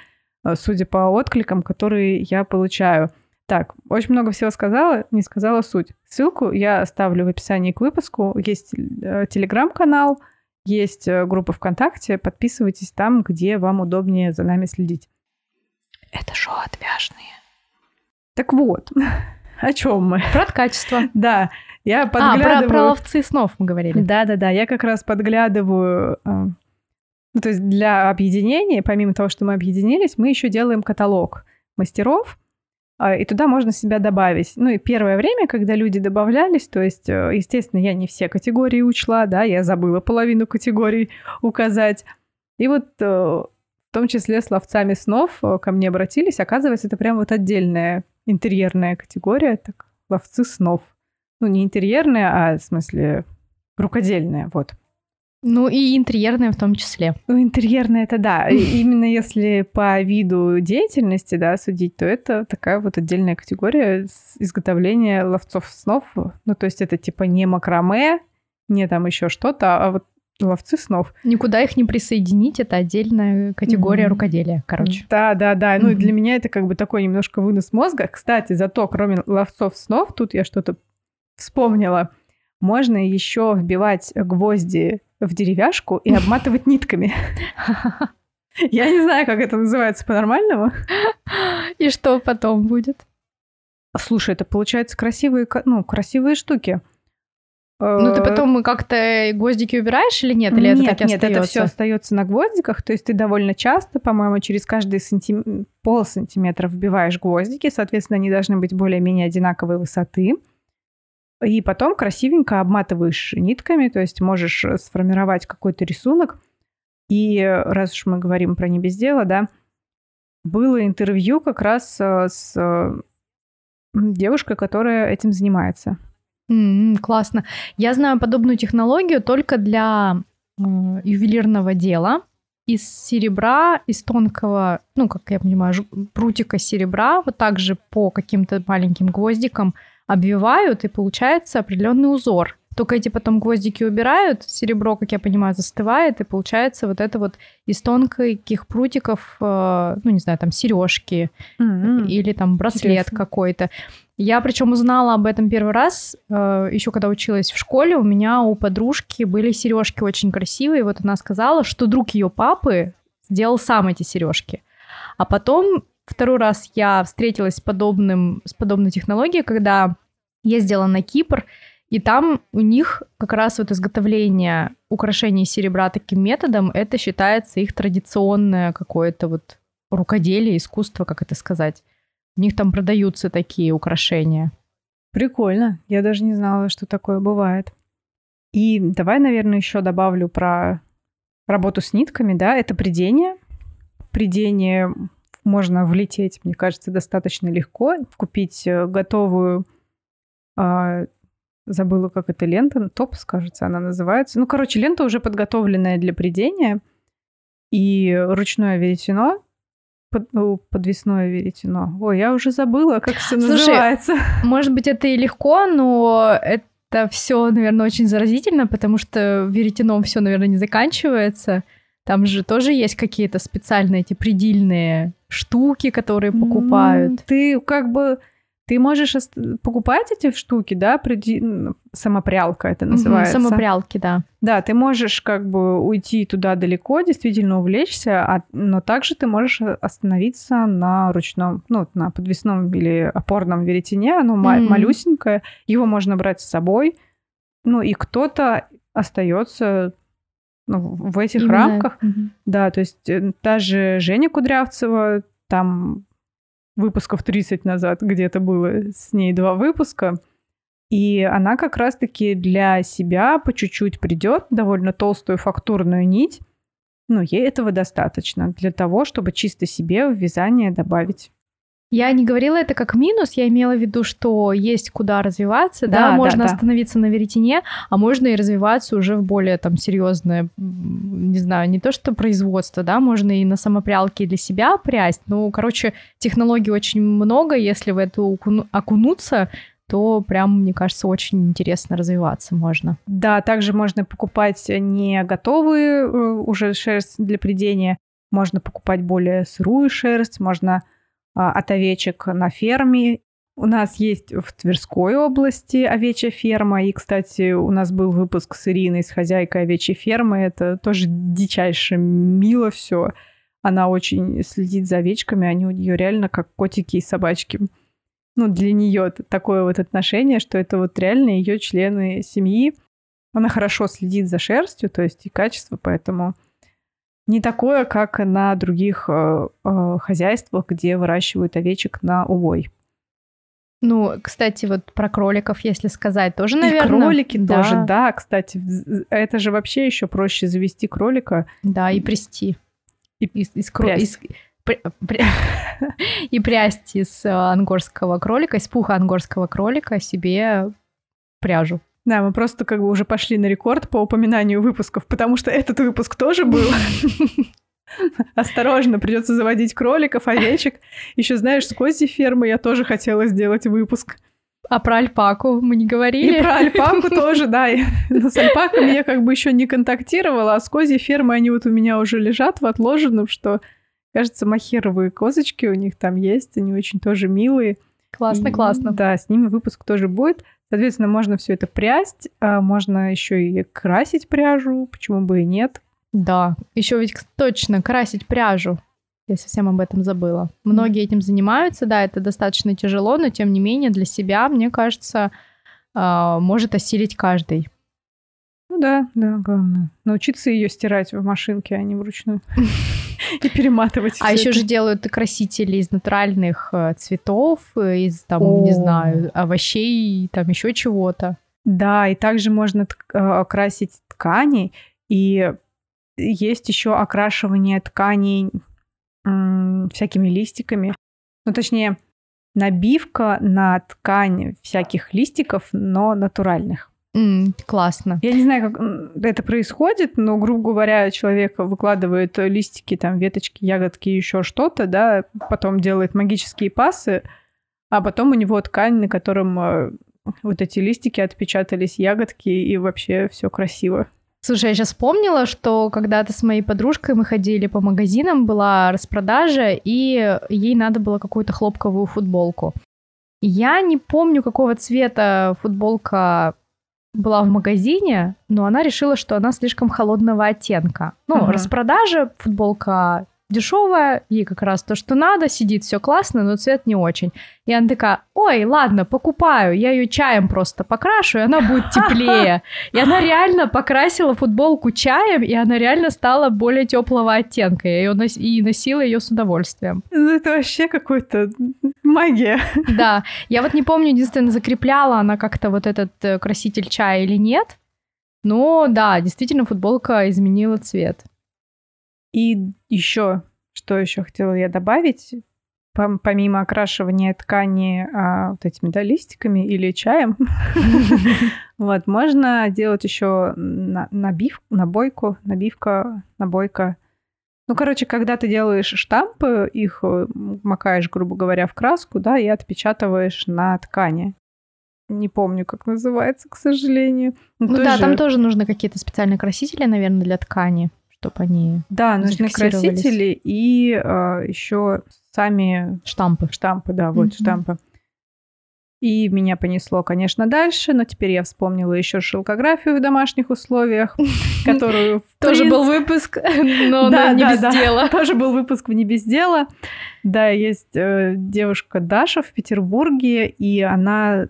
Э, судя по откликам, которые я получаю. Так, очень много всего сказала, не сказала суть. Ссылку я оставлю в описании к выпуску. Есть э, телеграм-канал, есть э, группа ВКонтакте. Подписывайтесь там, где вам удобнее за нами следить. Это шоу «Отвяжные». Так вот, [LAUGHS] о чем мы? Про качество. Да, я подглядываю... А, про, про ловцы снов мы говорили. Да-да-да, я как раз подглядываю ну, то есть для объединения, помимо того, что мы объединились, мы еще делаем каталог мастеров, а, и туда можно себя добавить. Ну и первое время, когда люди добавлялись, то есть, э, естественно, я не все категории учла, да, я забыла половину категорий указать. И вот э, в том числе с ловцами снов э, ко мне обратились. Оказывается, это прям вот отдельная интерьерная категория, так, ловцы снов. Ну, не интерьерная, а в смысле рукодельная, вот. Ну и интерьерная в том числе. Ну, интерьерная это да. [LAUGHS] Именно если по виду деятельности, да, судить, то это такая вот отдельная категория изготовления ловцов снов. Ну, то есть это типа не макраме, не там еще что-то, а вот ловцы снов. Никуда их не присоединить, это отдельная категория mm-hmm. рукоделия, короче. Да, да, да. Mm-hmm. Ну и для меня это как бы такой немножко вынос мозга. Кстати, зато кроме ловцов снов, тут я что-то вспомнила, можно еще вбивать гвозди в деревяшку и обматывать нитками. [LAUGHS] Я не знаю, как это называется по-нормальному. И что потом будет? Слушай, это получается красивые, ну, красивые штуки. Ну, ты э, потом как-то гвоздики убираешь или нет? Или нет, это так нет, остается? это все остается на гвоздиках. То есть ты довольно часто, по-моему, через каждый сантим... пол сантиметра вбиваешь гвоздики. Соответственно, они должны быть более-менее одинаковой высоты. И потом красивенько обматываешь нитками, то есть можешь э, сформировать какой-то рисунок. И раз уж мы говорим про не без дела, да, было интервью как раз э, с э, девушкой, которая этим занимается. Mm, классно. Я знаю подобную технологию только для э, ювелирного дела. Из серебра, из тонкого, ну, как я понимаю, прутика серебра, вот так же по каким-то маленьким гвоздикам – обвивают, и получается определенный узор. Только эти потом гвоздики убирают, серебро, как я понимаю, застывает, и получается вот это вот из тонких прутиков, э, ну, не знаю, там сережки mm-hmm. или там браслет какой-то. Я причем узнала об этом первый раз, э, еще когда училась в школе, у меня у подружки были сережки очень красивые, вот она сказала, что друг ее папы сделал сам эти сережки. А потом Второй раз я встретилась с, подобным, с подобной технологией, когда ездила на Кипр, и там у них как раз вот изготовление украшений серебра таким методом, это считается их традиционное какое-то вот рукоделие, искусство, как это сказать. У них там продаются такие украшения. Прикольно. Я даже не знала, что такое бывает. И давай, наверное, еще добавлю про работу с нитками, да, это придение. Придение можно влететь, мне кажется, достаточно легко. Купить э, готовую, э, забыла, как это лента, топ, кажется, она называется. Ну, короче, лента уже подготовленная для придения. И ручное веретено, под, подвесное веретено. Ой, я уже забыла, как все называется. Может быть, это и легко, но это все, наверное, очень заразительно, потому что веретеном все, наверное, не заканчивается. Там же тоже есть какие-то специальные эти предельные штуки, которые покупают. Ты как бы ты можешь покупать эти штуки, да, приди... самопрялка это называется. Угу, самопрялки, да. Да, ты можешь как бы уйти туда далеко, действительно увлечься, а... но также ты можешь остановиться на ручном, ну, на подвесном или опорном веретене, оно mm малюсенькое, его можно брать с собой, ну, и кто-то остается ну, в этих Именно. рамках. Угу. Да, то есть э, та же Женя Кудрявцева, там выпусков 30 назад где-то было с ней два выпуска. И она как раз-таки для себя по чуть-чуть придет довольно толстую фактурную нить. Но ей этого достаточно для того, чтобы чисто себе в вязание добавить. Я не говорила это как минус, я имела в виду, что есть куда развиваться, да, да можно да, остановиться да. на веретене, а можно и развиваться уже в более там серьезное, не знаю, не то что производство, да, можно и на самопрялке для себя прясть. Ну, короче, технологий очень много, если в это окунуться, то прям, мне кажется, очень интересно развиваться можно. Да, также можно покупать не готовые э, уже шерсть для придения, можно покупать более сырую шерсть, можно от овечек на ферме. У нас есть в Тверской области овечья ферма. И, кстати, у нас был выпуск с Ириной, с хозяйкой овечьей фермы. Это тоже дичайше мило все. Она очень следит за овечками. Они у нее реально как котики и собачки. Ну, для нее такое вот отношение, что это вот реально ее члены семьи. Она хорошо следит за шерстью, то есть и качество, поэтому не такое, как на других э, э, хозяйствах, где выращивают овечек на увой. Ну, кстати, вот про кроликов, если сказать, тоже, наверное. И кролики да. тоже, да, кстати. Это же вообще еще проще завести кролика. Да, и прясти. И, из, из, кро... из, [LAUGHS] и прясть из э, ангорского кролика, из пуха ангорского кролика себе пряжу. Да, мы просто как бы уже пошли на рекорд по упоминанию выпусков, потому что этот выпуск тоже был. [LAUGHS] Осторожно, придется заводить кроликов, овечек. Еще знаешь, с козьей фермы я тоже хотела сделать выпуск. А про альпаку мы не говорили? И про альпаку тоже, да. Но с альпаками я как бы еще не контактировала, а с козьей фермы они вот у меня уже лежат в отложенном, что, кажется, махеровые козочки у них там есть, они очень тоже милые. Классно, и, классно. Да, с ними выпуск тоже будет. Соответственно, можно все это прясть, а можно еще и красить пряжу, почему бы и нет. Да, еще ведь точно красить пряжу. Я совсем об этом забыла. Многие этим занимаются, да, это достаточно тяжело, но тем не менее для себя, мне кажется, а, может осилить каждый. Ну да, да, главное. Научиться ее стирать в машинке, а не вручную. [LAUGHS] [LAUGHS] И перематывать. А еще же делают красители из натуральных э, цветов, э, из там, не знаю, овощей, там еще чего-то. Да, и также можно э, окрасить ткани. И есть еще окрашивание тканей всякими листиками. Ну, точнее, набивка на ткань всяких листиков, но натуральных. Mm, классно. Я не знаю, как это происходит, но, грубо говоря, человек выкладывает листики, там, веточки, ягодки, еще что-то, да, потом делает магические пасы, а потом у него ткань, на котором э, вот эти листики отпечатались, ягодки, и вообще все красиво. Слушай, я сейчас вспомнила, что когда-то с моей подружкой мы ходили по магазинам, была распродажа, и ей надо было какую-то хлопковую футболку. Я не помню, какого цвета футболка была в магазине, но она решила, что она слишком холодного оттенка. Ну, uh-huh. распродажа, футболка дешевая, ей как раз то, что надо, сидит все классно, но цвет не очень. И она такая, ой, ладно, покупаю, я ее чаем просто покрашу, и она будет теплее. И она реально покрасила футболку чаем, и она реально стала более теплого оттенка. Я ее нос... и носила ее с удовольствием. Ну, это вообще какой-то магия. Да, я вот не помню, единственное, закрепляла она как-то вот этот э, краситель чая или нет. Но да, действительно, футболка изменила цвет. И еще Что еще хотела я добавить? Помимо окрашивания ткани а, вот этими да, листиками или чаем, [LAUGHS] вот, можно делать еще набив, набойку, набивка, набойка. Ну, короче, когда ты делаешь штампы, их э, макаешь, грубо говоря, в краску, да, и отпечатываешь на ткани. Не помню, как называется, к сожалению. Ну, ну да, там тоже нужны какие-то специальные красители, наверное, для ткани, чтобы они Да, нужны красители и э, еще сами... Штампы. Штампы, да, вот mm-hmm. штампы. И меня понесло, конечно, дальше, но теперь я вспомнила еще шелкографию в домашних условиях, [LAUGHS] которую... Тоже был выпуск, [LAUGHS] но не без дела. [LAUGHS] Тоже был выпуск в «Не без дела». Да, есть э, девушка Даша в Петербурге, и она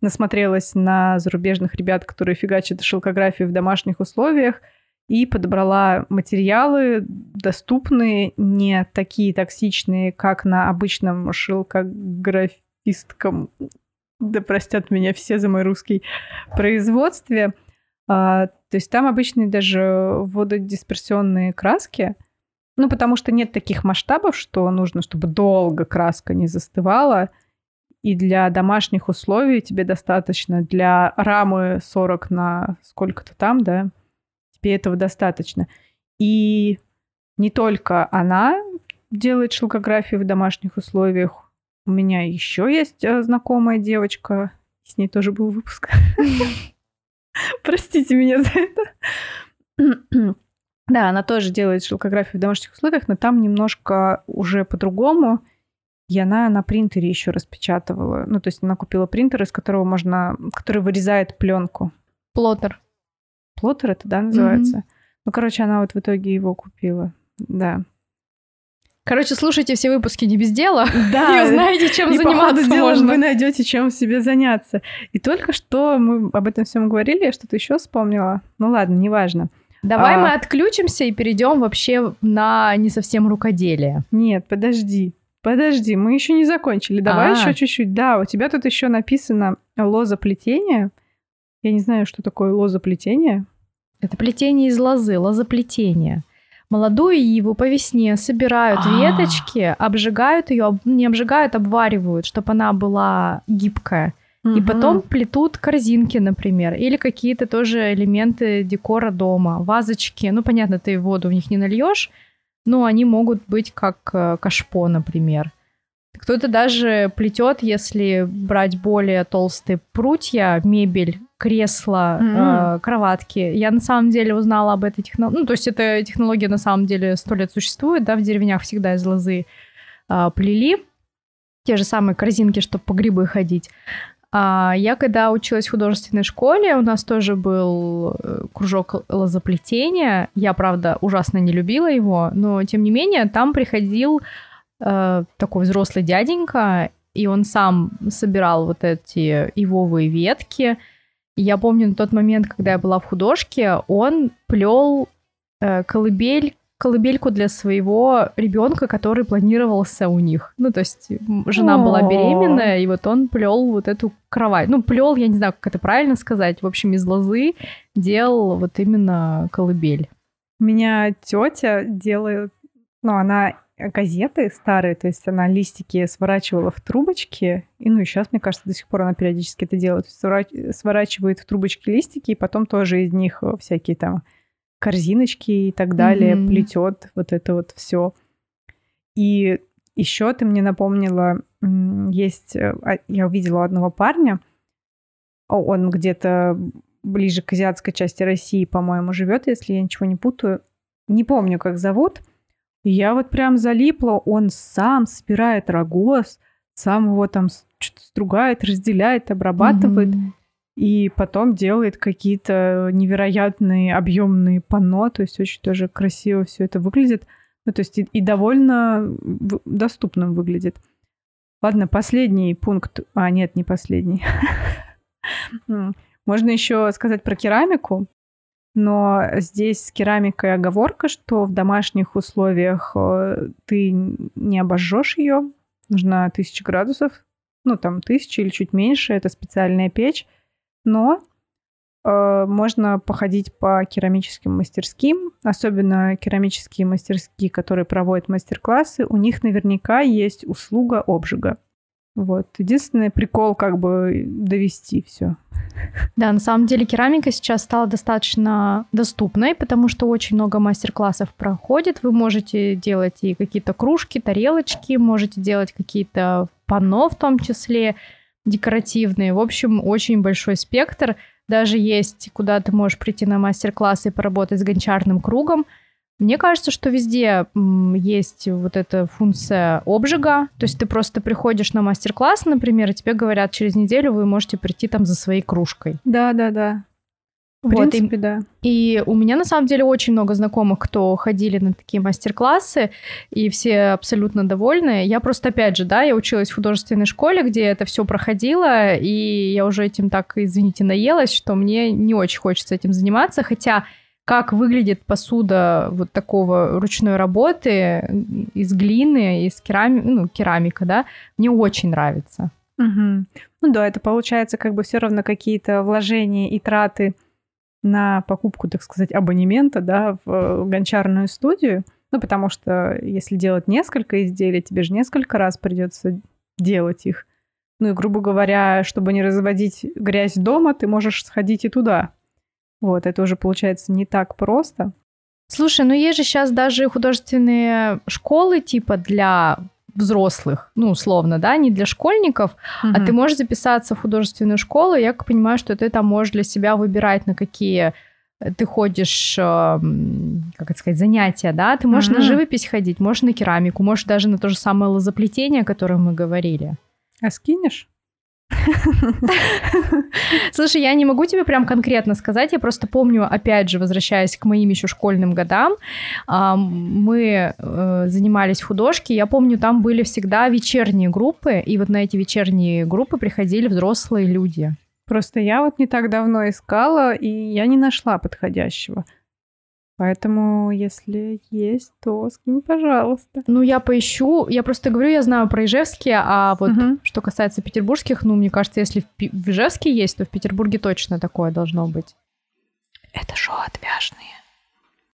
насмотрелась на зарубежных ребят, которые фигачат шелкографию в домашних условиях, и подобрала материалы доступные, не такие токсичные, как на обычном шелкографистком, да простят меня все за мой русский, производстве. А, то есть там обычные даже вододисперсионные краски, ну, потому что нет таких масштабов, что нужно, чтобы долго краска не застывала. И для домашних условий тебе достаточно для рамы 40 на сколько-то там, да, тебе этого достаточно. И не только она делает шелкографию в домашних условиях. У меня еще есть э, знакомая девочка, с ней тоже был выпуск. [LAUGHS] Простите меня за это. [CLEARS THROAT] Да, она тоже делает шелкографию в домашних условиях, но там немножко уже по-другому. И она на принтере еще распечатывала. Ну, то есть она купила принтер, из которого можно, который вырезает пленку. Плотер. Плотер это, да, называется? Mm-hmm. Ну, короче, она вот в итоге его купила. Да. Короче, слушайте все выпуски не без дела. Да. [LAUGHS] И узнаете, чем и заниматься по можно. вы найдете, чем себе заняться. И только что мы об этом всем говорили, я что-то еще вспомнила. Ну ладно, неважно. Давай а... мы отключимся и перейдем вообще на не совсем рукоделие. Нет, подожди. Подожди, мы еще не закончили. Давай А-а-а. еще чуть-чуть. Да, у тебя тут еще написано лозоплетение. Я не знаю, что такое лозоплетение. Это плетение из лозы, лозоплетение. Молодую иву по весне собирают А-а-а. веточки, обжигают ее, не обжигают, обваривают, чтобы она была гибкая. Угу. И потом плетут корзинки, например, или какие-то тоже элементы декора дома, вазочки. Ну, понятно, ты воду в них не нальешь, но они могут быть как э, кашпо, например. Кто-то даже плетет, если брать более толстые прутья, мебель, кресла, mm-hmm. э, кроватки. Я на самом деле узнала об этой технологии. Ну, то есть эта технология на самом деле сто лет существует, да, в деревнях всегда из лозы э, плели. Те же самые корзинки, чтобы по грибы ходить. А я когда училась в художественной школе, у нас тоже был э, кружок лозоплетения. Я, правда, ужасно не любила его, но тем не менее там приходил э, такой взрослый дяденька, и он сам собирал вот эти ивовые ветки. И я помню на тот момент, когда я была в художке, он плел э, колыбель колыбельку для своего ребенка, который планировался у них. Ну, то есть жена была беременная, и вот он плел вот эту кровать. Ну, плел, я не знаю, как это правильно сказать. В общем, из лозы делал вот именно колыбель. У меня тетя делает, ну, она газеты старые, то есть она листики сворачивала в трубочки, и ну и сейчас, мне кажется, до сих пор она периодически это делает, сворачивает в трубочки листики, и потом тоже из них э, всякие там корзиночки и так далее mm-hmm. плетет вот это вот все. И еще ты мне напомнила, есть, э, а, я увидела одного парня, он где-то ближе к азиатской части России, по-моему, живет, если я ничего не путаю. Не помню, как зовут. Я вот прям залипла, он сам собирает рогоз, сам его там стругает, разделяет, обрабатывает. Mm-hmm. И потом делает какие-то невероятные объемные панно, то есть очень тоже красиво все это выглядит. Ну, то есть и, и довольно доступным выглядит. Ладно, последний пункт. А, нет, не последний. [LAUGHS] Можно еще сказать про керамику. Но здесь с керамикой оговорка, что в домашних условиях э, ты не обожжешь ее. Нужно 1000 градусов. Ну, там, тысяча или чуть меньше. Это специальная печь. Но э, можно походить по керамическим мастерским, особенно керамические мастерские, которые проводят мастер-классы, у них наверняка есть услуга обжига. Вот. Единственный прикол как бы довести все. Да, на самом деле керамика сейчас стала достаточно доступной, потому что очень много мастер-классов проходит. Вы можете делать и какие-то кружки, тарелочки, можете делать какие-то панно в том числе декоративные. В общем, очень большой спектр. Даже есть, куда ты можешь прийти на мастер-класс и поработать с гончарным кругом – мне кажется, что везде есть вот эта функция обжига. То есть ты просто приходишь на мастер-класс, например, и тебе говорят, через неделю вы можете прийти там за своей кружкой. Да, да, да. В вот, принципе, и, да. И у меня на самом деле очень много знакомых, кто ходили на такие мастер-классы, и все абсолютно довольны. Я просто, опять же, да, я училась в художественной школе, где это все проходило, и я уже этим так, извините, наелась, что мне не очень хочется этим заниматься, хотя как выглядит посуда вот такого ручной работы из глины, из керами... ну, керамика, да, мне очень нравится. Угу. Ну да, это получается как бы все равно какие-то вложения и траты на покупку, так сказать, абонемента, да, в гончарную студию. Ну, потому что если делать несколько изделий, тебе же несколько раз придется делать их. Ну и, грубо говоря, чтобы не разводить грязь дома, ты можешь сходить и туда. Вот, это уже получается не так просто. Слушай, ну есть же сейчас даже художественные школы типа для взрослых, ну, условно, да, не для школьников, угу. а ты можешь записаться в художественную школу, я как понимаю, что ты там можешь для себя выбирать, на какие ты ходишь, как это сказать, занятия, да, ты можешь угу. на живопись ходить, можешь на керамику, можешь даже на то же самое лозоплетение, о котором мы говорили. А скинешь? [LAUGHS] Слушай, я не могу тебе прям конкретно сказать, я просто помню, опять же, возвращаясь к моим еще школьным годам, мы э, занимались в художке, я помню, там были всегда вечерние группы, и вот на эти вечерние группы приходили взрослые люди. Просто я вот не так давно искала, и я не нашла подходящего. Поэтому, если есть, то скинь, пожалуйста. Ну, я поищу. Я просто говорю, я знаю про Ижевские, а вот угу. что касается петербургских, ну, мне кажется, если в, Пи- в Ижевске есть, то в Петербурге точно такое должно быть. Это шоу отвяжные.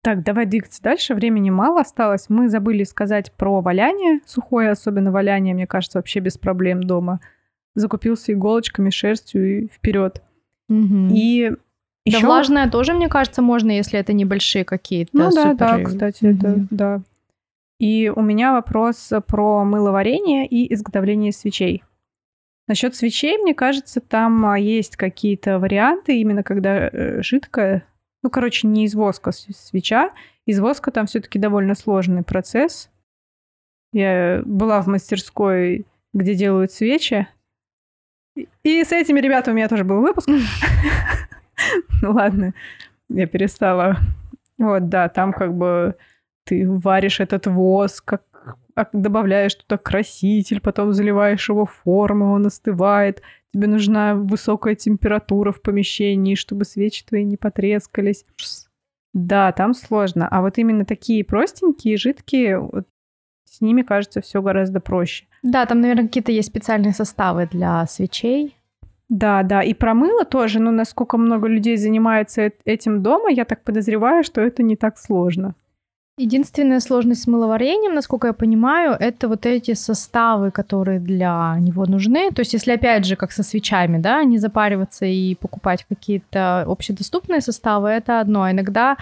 Так, давай двигаться дальше. Времени мало осталось. Мы забыли сказать про валяние. Сухое, особенно валяние, мне кажется, вообще без проблем дома. Закупился иголочками, шерстью и вперед. Угу. И еще... Да влажное тоже, мне кажется, можно, если это небольшие какие-то. Ну да, супер... да, кстати, mm-hmm. это, да. И у меня вопрос про мыловарение и изготовление свечей. Насчет свечей, мне кажется, там а, есть какие-то варианты, именно когда э, жидкая, ну, короче, не из воска свеча, из воска там все-таки довольно сложный процесс. Я была в мастерской, где делают свечи, и с этими ребятами у меня тоже был выпуск. [LAUGHS] [LAUGHS] Ну ладно, я перестала. Вот, да, там как бы ты варишь этот воск, как добавляешь туда краситель, потом заливаешь его в форму, он остывает. Тебе нужна высокая температура в помещении, чтобы свечи твои не потрескались. Да, там сложно. А вот именно такие простенькие, жидкие, вот с ними, кажется, все гораздо проще. Да, там, наверное, какие-то есть специальные составы для свечей. Да, да, и про мыло тоже, ну, насколько много людей занимается этим дома, я так подозреваю, что это не так сложно. Единственная сложность с мыловарением, насколько я понимаю, это вот эти составы, которые для него нужны. То есть, если опять же, как со свечами, да, не запариваться и покупать какие-то общедоступные составы, это одно. А иногда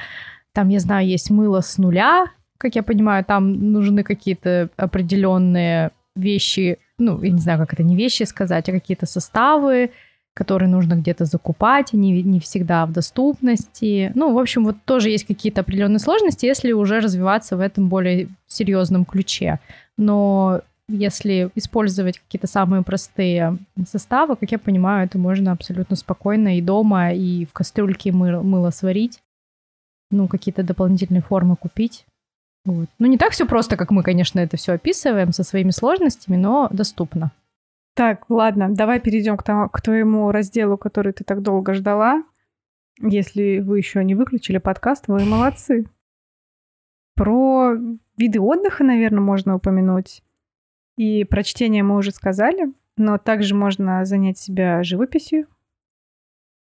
там, я знаю, есть мыло с нуля, как я понимаю, там нужны какие-то определенные вещи, ну, я не знаю, как это, не вещи сказать, а какие-то составы, которые нужно где-то закупать, не, не всегда в доступности. Ну, в общем, вот тоже есть какие-то определенные сложности, если уже развиваться в этом более серьезном ключе. Но если использовать какие-то самые простые составы, как я понимаю, это можно абсолютно спокойно и дома, и в кастрюльке мыло, мыло сварить, ну, какие-то дополнительные формы купить. Вот. Ну, не так все просто, как мы, конечно, это все описываем со своими сложностями, но доступно. Так, ладно, давай перейдем к, тому, к твоему разделу, который ты так долго ждала. Если вы еще не выключили подкаст, вы молодцы. Про виды отдыха, наверное, можно упомянуть. И про чтение мы уже сказали, но также можно занять себя живописью.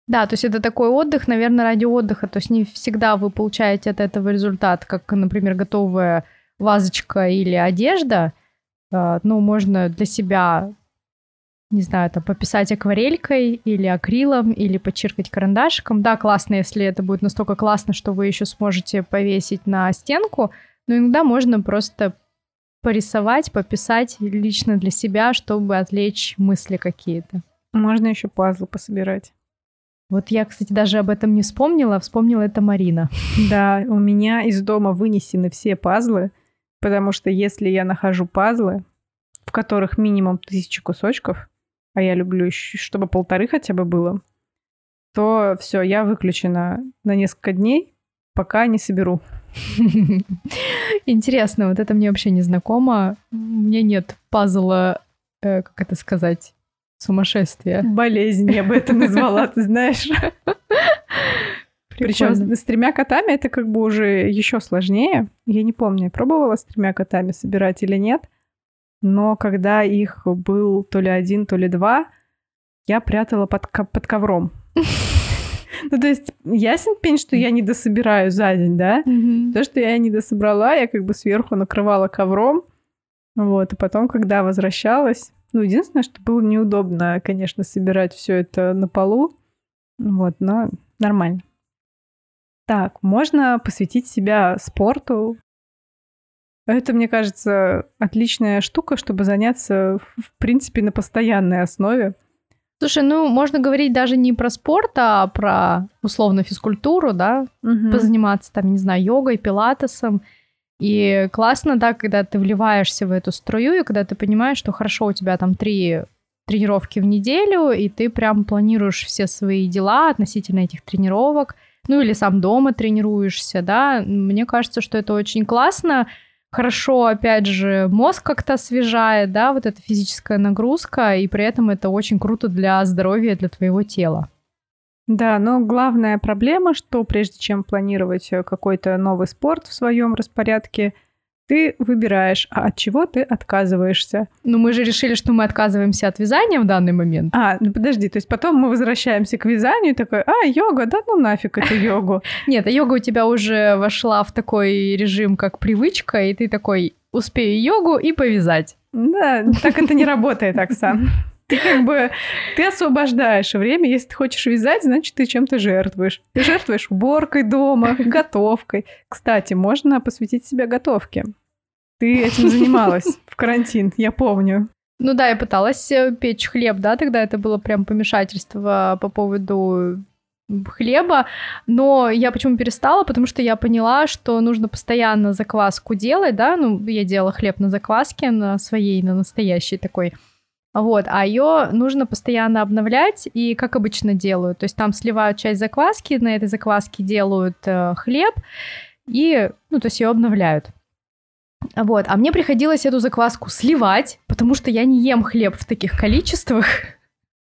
Да, то есть это такой отдых, наверное, ради отдыха. То есть не всегда вы получаете от этого результат, как, например, готовая вазочка или одежда. А, ну, можно для себя, не знаю, там, пописать акварелькой или акрилом, или почеркать карандашиком. Да, классно, если это будет настолько классно, что вы еще сможете повесить на стенку. Но иногда можно просто порисовать, пописать лично для себя, чтобы отвлечь мысли какие-то. Можно еще пазлы пособирать. Вот я, кстати, даже об этом не вспомнила, вспомнила это Марина. Да, у меня из дома вынесены все пазлы, потому что если я нахожу пазлы, в которых минимум тысяча кусочков, а я люблю, чтобы полторы хотя бы было, то все, я выключена на несколько дней, пока не соберу. [LAUGHS] Интересно, вот это мне вообще не знакомо. У меня нет пазла, э, как это сказать, сумасшествия. Болезнь я бы это [LAUGHS] назвала, ты знаешь. Причем с тремя котами это как бы уже еще сложнее. Я не помню, я пробовала с тремя котами собирать или нет. Но когда их был то ли один, то ли два, я прятала под, под ковром. [LAUGHS] Ну, то есть, ясен пень, что я не дособираю за день, да? То, что я не дособрала, я как бы сверху накрывала ковром. Вот, и потом, когда возвращалась, ну, единственное, что было неудобно, конечно, собирать все это на полу. Вот, но нормально. Так, можно посвятить себя спорту. Это, мне кажется, отличная штука, чтобы заняться, в принципе, на постоянной основе. Слушай, ну можно говорить даже не про спорт, а про условно физкультуру, да, угу. позаниматься там, не знаю, йогой, пилатесом. И классно, да, когда ты вливаешься в эту струю, и когда ты понимаешь, что хорошо, у тебя там три тренировки в неделю, и ты прям планируешь все свои дела относительно этих тренировок, ну или сам дома тренируешься, да, мне кажется, что это очень классно, хорошо, опять же, мозг как-то освежает, да, вот эта физическая нагрузка, и при этом это очень круто для здоровья, для твоего тела. Да, но главная проблема, что прежде чем планировать э, какой-то новый спорт в своем распорядке, ты выбираешь, а от чего ты отказываешься. Ну, мы же решили, что мы отказываемся от вязания в данный момент. А, ну подожди, то есть потом мы возвращаемся к вязанию и такой, а, йога, да ну нафиг эту йогу. [LAUGHS] Нет, а йога у тебя уже вошла в такой режим, как привычка, и ты такой, успею йогу и повязать. Да, так это не работает, Оксан. [LAUGHS] Ты как бы, ты освобождаешь время. Если ты хочешь вязать, значит, ты чем-то жертвуешь. Ты жертвуешь уборкой дома, готовкой. Кстати, можно посвятить себя готовке. Ты этим занималась в карантин, я помню. Ну да, я пыталась печь хлеб, да, тогда это было прям помешательство по поводу хлеба, но я почему перестала, потому что я поняла, что нужно постоянно закваску делать, да, ну, я делала хлеб на закваске, на своей, на настоящей такой, вот, а ее нужно постоянно обновлять, и как обычно делают, то есть там сливают часть закваски, на этой закваске делают э, хлеб, и, ну, то есть ее обновляют. Вот, а мне приходилось эту закваску сливать, потому что я не ем хлеб в таких количествах.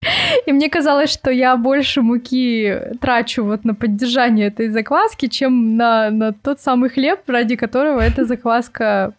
[LAUGHS] И мне казалось, что я больше муки трачу вот на поддержание этой закваски, чем на, на тот самый хлеб, ради которого эта [LAUGHS] закваска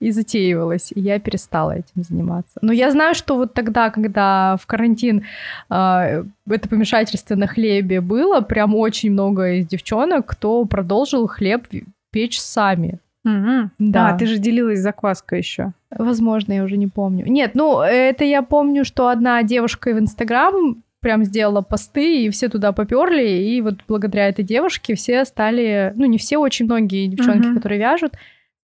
и затеивалась, и я перестала этим заниматься. Но я знаю, что вот тогда, когда в карантин э, это помешательство на хлебе было, прям очень много из девчонок, кто продолжил хлеб печь сами. Угу. Да. А, ты же делилась закваской еще. Возможно, я уже не помню. Нет, ну, это я помню, что одна девушка в Инстаграм прям сделала посты, и все туда поперли, и вот благодаря этой девушке все стали, ну, не все, очень многие девчонки, угу. которые вяжут,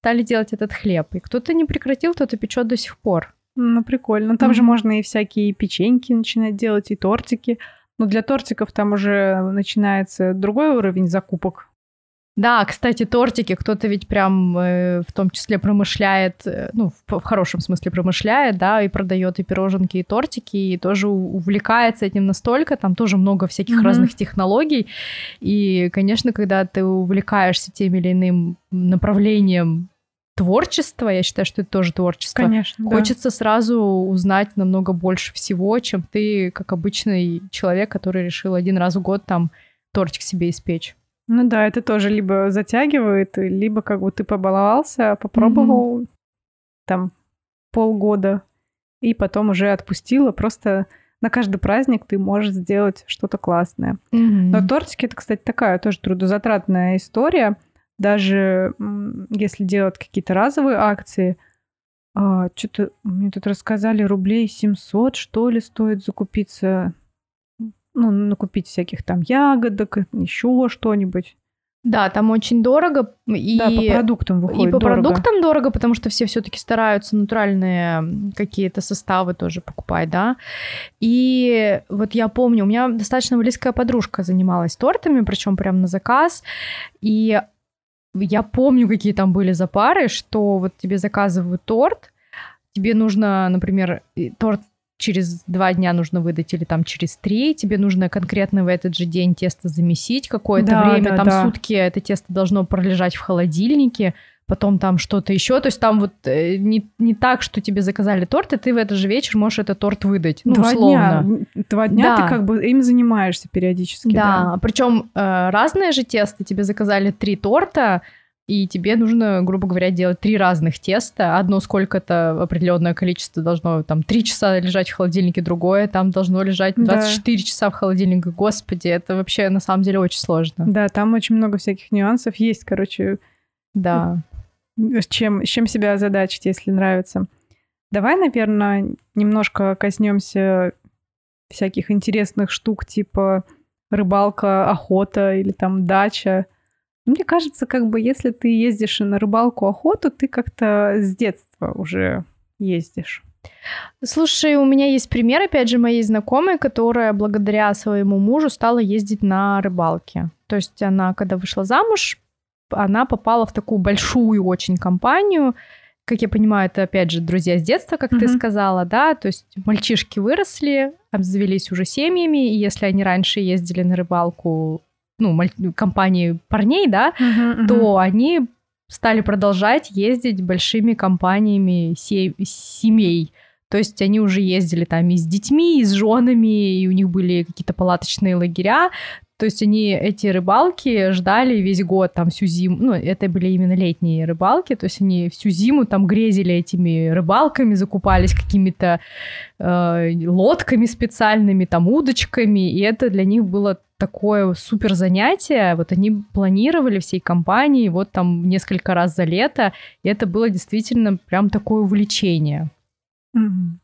стали делать этот хлеб. И кто-то не прекратил, кто-то печет до сих пор. Ну, прикольно. Там mm-hmm. же можно и всякие печеньки начинать делать, и тортики. Но для тортиков там уже начинается другой уровень закупок. Да, кстати, тортики кто-то ведь прям э, в том числе промышляет, э, ну, в, в хорошем смысле промышляет, да, и продает и пироженки, и тортики, и тоже увлекается этим настолько, там тоже много всяких mm-hmm. разных технологий. И, конечно, когда ты увлекаешься тем или иным направлением творчество, я считаю, что это тоже творчество. Конечно. Хочется да. сразу узнать намного больше всего, чем ты, как обычный человек, который решил один раз в год там тортик себе испечь. Ну да, это тоже либо затягивает, либо как бы ты побаловался, попробовал mm-hmm. там полгода и потом уже отпустила, просто на каждый праздник ты можешь сделать что-то классное. Мгм. Но тортики это, кстати, такая тоже трудозатратная история. Даже если делать какие-то разовые акции, что-то мне тут рассказали, рублей 700, что ли, стоит закупиться, ну, накупить всяких там ягодок, еще что-нибудь. Да, там очень дорого. И... Да, по продуктам выходит И по дорого. продуктам дорого, потому что все все-таки стараются натуральные какие-то составы тоже покупать, да. И вот я помню, у меня достаточно близкая подружка занималась тортами, причем прям на заказ. И я помню, какие там были запары, что вот тебе заказывают торт, тебе нужно, например, торт через два дня нужно выдать или там через три, тебе нужно конкретно в этот же день тесто замесить какое-то Да, время, да, там да. сутки это тесто должно пролежать в холодильнике, потом там что-то еще, то есть там вот э, не, не так, что тебе заказали торт, и ты в этот же вечер можешь этот торт выдать, ну, два условно. дня, два дня Да. ты как бы им занимаешься периодически. Да, причем э, разные же теста, тебе заказали три торта, и тебе нужно, грубо говоря, делать три разных теста. Одно сколько-то определенное количество должно там три часа лежать в холодильнике, другое там должно лежать Да. 24 часа в холодильнике. Господи, это вообще на самом деле очень сложно. Да, там очень много всяких нюансов есть, короче, Да. С чем, с чем себя озадачить, если нравится. Давай, наверное, немножко коснемся всяких интересных штук, типа рыбалка, охота или там дача. Мне кажется, как бы если ты ездишь на рыбалку, охоту, ты как-то с детства уже ездишь. Слушай, у меня есть пример, опять же, моей знакомой, которая благодаря своему мужу стала ездить на рыбалке. То есть она, когда вышла замуж, она попала в такую большую очень компанию. Как я понимаю, это, опять же, друзья с детства, как ты Мгм. сказала, да? То есть мальчишки выросли, обзавелись уже семьями, и если они раньше ездили на рыбалку, ну, маль- компании парней, да, то они стали продолжать ездить большими компаниями се- семей. То есть они уже ездили там и с детьми, и с женами, и у них были какие-то палаточные лагеря. То есть они эти рыбалки ждали весь год, там всю зиму. Ну, это были именно летние рыбалки. То есть они всю зиму там грезили этими рыбалками, закупались какими-то э, лодками специальными, там удочками. И это для них было такое супер занятие. Вот они планировали всей компанией вот там несколько раз за лето. И это было действительно прям такое увлечение. Мгм.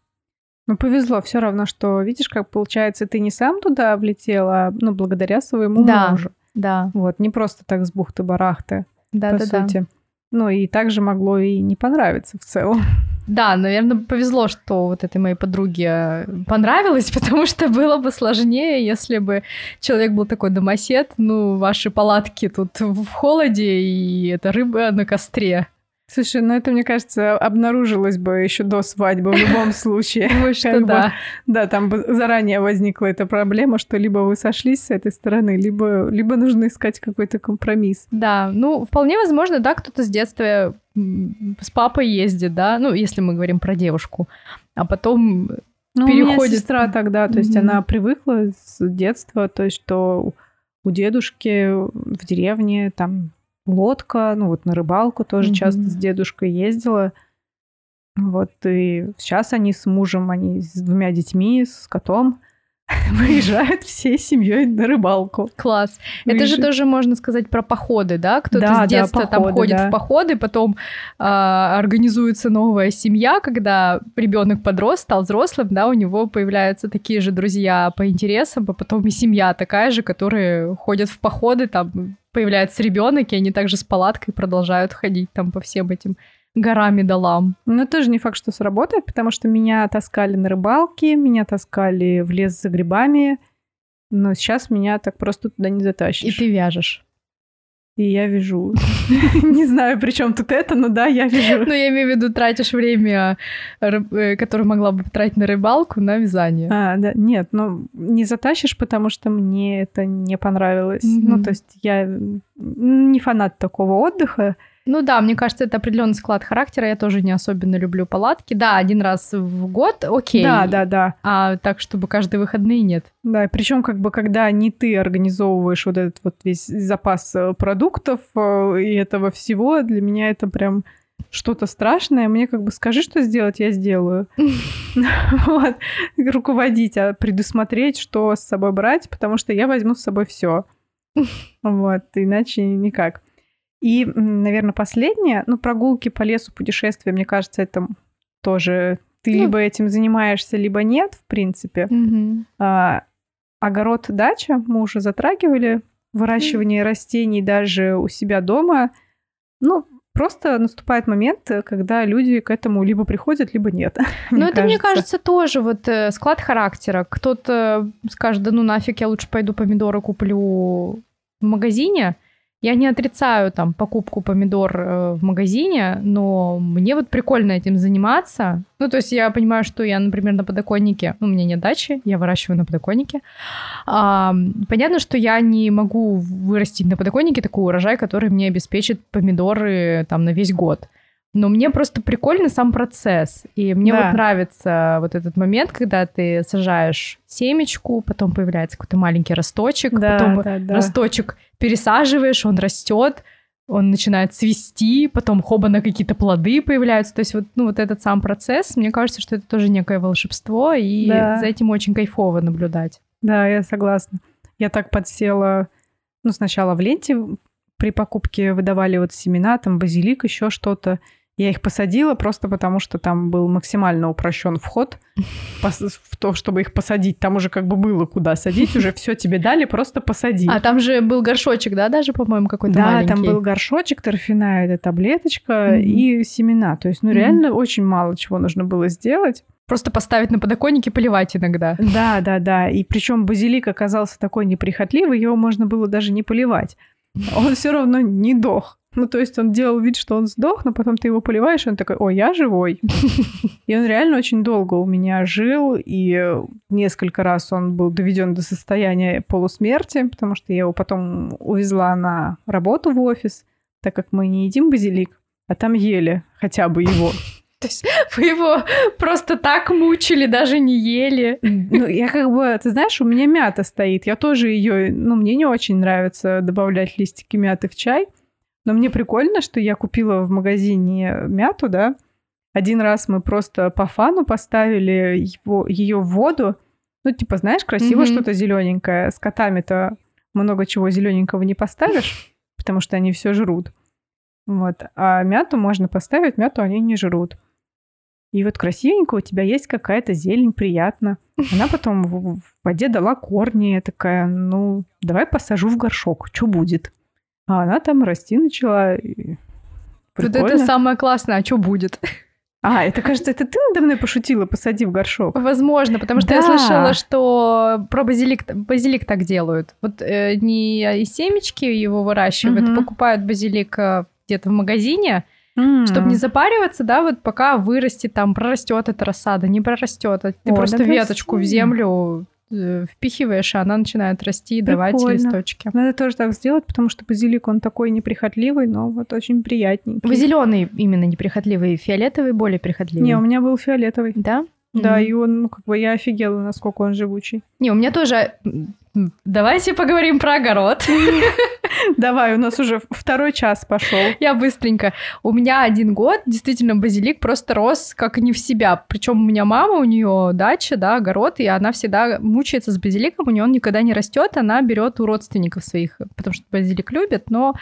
Ну, повезло все равно, что, видишь, как получается, ты не сам туда влетел, а ну, благодаря своему Да. мужу. Да, Вот, не просто так с бухты-барахты, да, по да, да. сути. Ну, и также могло и не понравиться в целом. Да, наверное, повезло, что вот этой моей подруге понравилось, [LAUGHS] потому что было бы сложнее, если бы человек был такой домосед, ну, ваши палатки тут в холоде, и это рыба на костре. Слушай, ну это, мне кажется, обнаружилось бы еще до свадьбы в любом [LAUGHS] случае. Думаю, что Как бы, да. Да, там заранее возникла эта проблема, что либо вы сошлись с этой стороны, либо, либо нужно искать какой-то компромисс. Да, ну, вполне возможно, да, кто-то с детства с папой ездит, да, ну, если мы говорим про девушку, а потом Ну, у меня Переходит. сестра тогда, то есть Мгм. она привыкла с детства, то есть что у дедушки в деревне там лодка, ну вот на рыбалку тоже Мгм. часто с дедушкой ездила. Вот и сейчас они с мужем, они с двумя детьми, с котом [LAUGHS] выезжают всей семьей на рыбалку. класс. Это же Выезжают. тоже можно сказать про походы, да? Кто-то Да, да, с детства там походы, ходит да. в походы, потом а, организуется новая семья, когда ребенок подрос, стал взрослым, да, у него появляются такие же друзья по интересам, а потом и семья такая же, которые ходят в походы, там появляется ребенок, и они также с палаткой продолжают ходить там по всем этим горам и долам. Но тоже не факт, что сработает, потому что меня таскали на рыбалке, меня таскали в лес за грибами, но сейчас меня так просто туда не И затащишь. ты вяжешь. И я вяжу. [LAUGHS] Не знаю, при чем тут это, но да, я вяжу. Ну, я имею в виду, тратишь время, э, которое могла бы тратить на рыбалку, на вязание. А, да, нет, ну не затащишь, потому что мне это не понравилось. Ну, то есть я не фанат такого отдыха. Ну да, мне кажется, это определенный склад характера. Я тоже не особенно люблю палатки. Да, один раз в год, окей. Да, да, да. А так, чтобы каждые выходные нет. Да, причем как бы когда не ты организовываешь вот этот вот весь запас э, продуктов э, и этого всего, для меня это прям что-то страшное, мне как бы скажи, что сделать, я сделаю. [LAUGHS] Вот. Руководить, а предусмотреть, что с собой брать, потому что я возьму с собой все. [LAUGHS] Вот, иначе никак. И, наверное, последнее, ну, прогулки по лесу, путешествия, мне кажется, это тоже ты ну, либо этим занимаешься, либо нет, в принципе. Угу. А, огород, дача мы уже затрагивали, выращивание растений даже у себя дома. Ну, просто наступает момент, когда люди к этому либо приходят, либо нет. [LAUGHS] Ну, это, кажется. мне кажется, тоже вот э, склад характера. Кто-то скажет, да ну нафиг, я лучше пойду помидоры куплю в магазине, я не отрицаю там покупку помидор э, в магазине, но мне вот прикольно этим заниматься. Ну, то есть я понимаю, что я, например, на подоконнике, ну, у меня нет дачи, я выращиваю на подоконнике. А, понятно, что я не могу вырастить на подоконнике такой урожай, который мне обеспечит помидоры там на весь год. Но мне просто прикольно сам процесс. И мне да. вот нравится вот этот момент, когда ты сажаешь семечку, потом появляется какой-то маленький росточек, да, потом да, да. росточек пересаживаешь, он растет, он начинает цвести, потом хоба на какие-то плоды появляются. То есть вот, ну, вот этот сам процесс, мне кажется, что это тоже некое волшебство, и да. за этим очень кайфово наблюдать. Да, я согласна. Я так подсела, ну, сначала в ленте при покупке выдавали вот семена, там базилик, еще что-то. Я их посадила просто потому, что там был максимально упрощен вход [LAUGHS] в то, чтобы их посадить. Там уже как бы было куда садить, уже все тебе дали, просто посади. А там же был горшочек, да, даже, по-моему, какой-то Да, маленький. там был горшочек, торфяная эта таблеточка mm-hmm. и семена. То есть, ну, реально mm-hmm. очень мало чего нужно было сделать. Просто поставить на подоконнике, поливать иногда. Да, да, да. И причем базилик оказался такой неприхотливый, его можно было даже не поливать. Он все равно не дох. Ну, то есть он делал вид, что он сдох, но потом ты его поливаешь, и он такой, о, я живой. [LAUGHS] И он реально очень долго у меня жил, и несколько раз он был доведен до состояния полусмерти, потому что я его потом увезла на работу в офис, так как мы не едим базилик, а там ели хотя бы его. [LAUGHS] То есть вы его просто так мучили, даже не ели. Ну, я как бы, ты знаешь, у меня мята стоит. Я тоже ее, ну, мне не очень нравится добавлять листики мяты в чай. Но мне прикольно, что я купила в магазине мяту, да. Один раз мы просто по фану поставили его, ее в воду. Ну, типа, знаешь, красиво mm-hmm. что-то зелененькое. С котами-то много чего зелененького не поставишь, [LAUGHS] потому что они все жрут. Вот. А мяту можно поставить, мяту они не жрут. И вот красивенько у тебя есть какая-то зелень, приятно. Она потом в воде дала корни. Я такая, ну, давай посажу в горшок, что будет? А она там расти начала. И... Вот это самое классное, а что будет? А, это, кажется, это ты надо мной пошутила, посади в горшок. Возможно, потому что да. я слышала, что про базилик, базилик так делают. Вот э, не из семечки его выращивают, угу. покупают базилик э, где-то в магазине, mm. чтобы не запариваться, да, вот пока вырастет, там прорастет эта рассада, не прорастет. А ты О, просто веточку красиво. в землю впихиваешь, и она начинает расти и давать листочки. Надо тоже так сделать, потому что базилик, он такой неприхотливый, но вот очень приятненький. Вы зеленый именно неприхотливый, фиолетовый более прихотливый? Не, у меня был фиолетовый. Да? Да, mm-hmm. и он, ну, как бы я офигела, насколько он живучий. Не, у меня тоже Давайте поговорим про огород. [LAUGHS] Давай, у нас уже второй час пошел. Я быстренько. У меня один год действительно базилик просто рос как не в себя. Причем у меня мама, у нее дача, да, огород, и она всегда мучается с базиликом, у нее он никогда не растет, она берет у родственников своих, потому что базилик любит, но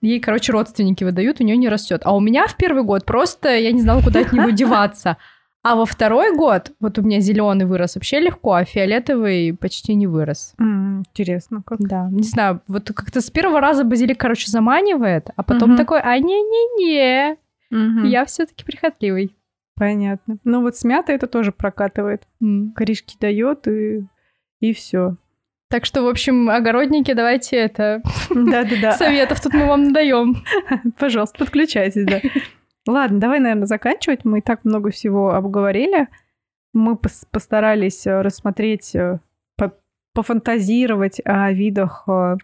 ей, короче, родственники выдают, у нее не растет. А у меня в первый год просто я не знала, куда от него [LAUGHS] деваться. А во второй год вот у меня зеленый вырос вообще легко, а фиолетовый почти не вырос. Mm, интересно, как. Да, не знаю, вот как-то с первого раза базилик, короче, заманивает, а потом mm-hmm. такой, а не-не-не, mm-hmm. я все-таки прихотливый. Понятно. Ну вот с мятой это тоже прокатывает. Mm. Корешки дает и и все. Так что, в общем, огородники, давайте это... Да-да-да. [LAUGHS] Советов тут мы вам надаем. [LAUGHS] Пожалуйста, подключайтесь, да. [LAUGHS] Ладно, давай, наверное, заканчивать. Мы и так много всего обговорили. Мы постарались э, рассмотреть, э, пофантазировать о видах э,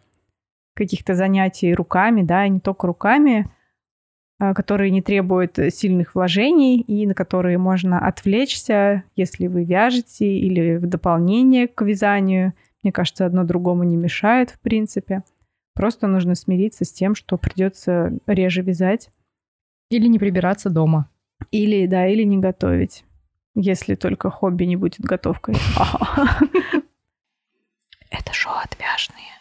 каких-то занятий руками, да, и не только руками, которые не требуют сильных вложений и на которые можно отвлечься, если вы вяжете или в дополнение к вязанию. Мне кажется, одно другому не мешает, в принципе. Просто нужно смириться с тем, что придется реже вязать Или не прибираться дома. Или, да, или не готовить. Если только хобби не будет готовкой. [LAUGHS] Это шоу «Отвяжные».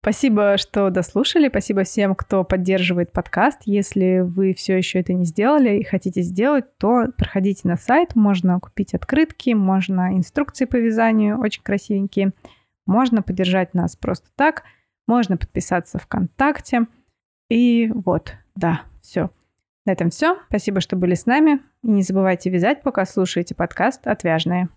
Спасибо, что дослушали. Спасибо всем, кто поддерживает подкаст. Если вы все еще это не сделали и хотите сделать, то проходите на сайт. Можно купить открытки, можно инструкции по вязанию, очень красивенькие. Можно поддержать нас просто так. Можно подписаться ВКонтакте. И вот, да, все. На этом все. Спасибо, что были с нами. И не забывайте вязать, пока слушаете подкаст «Отвяжные».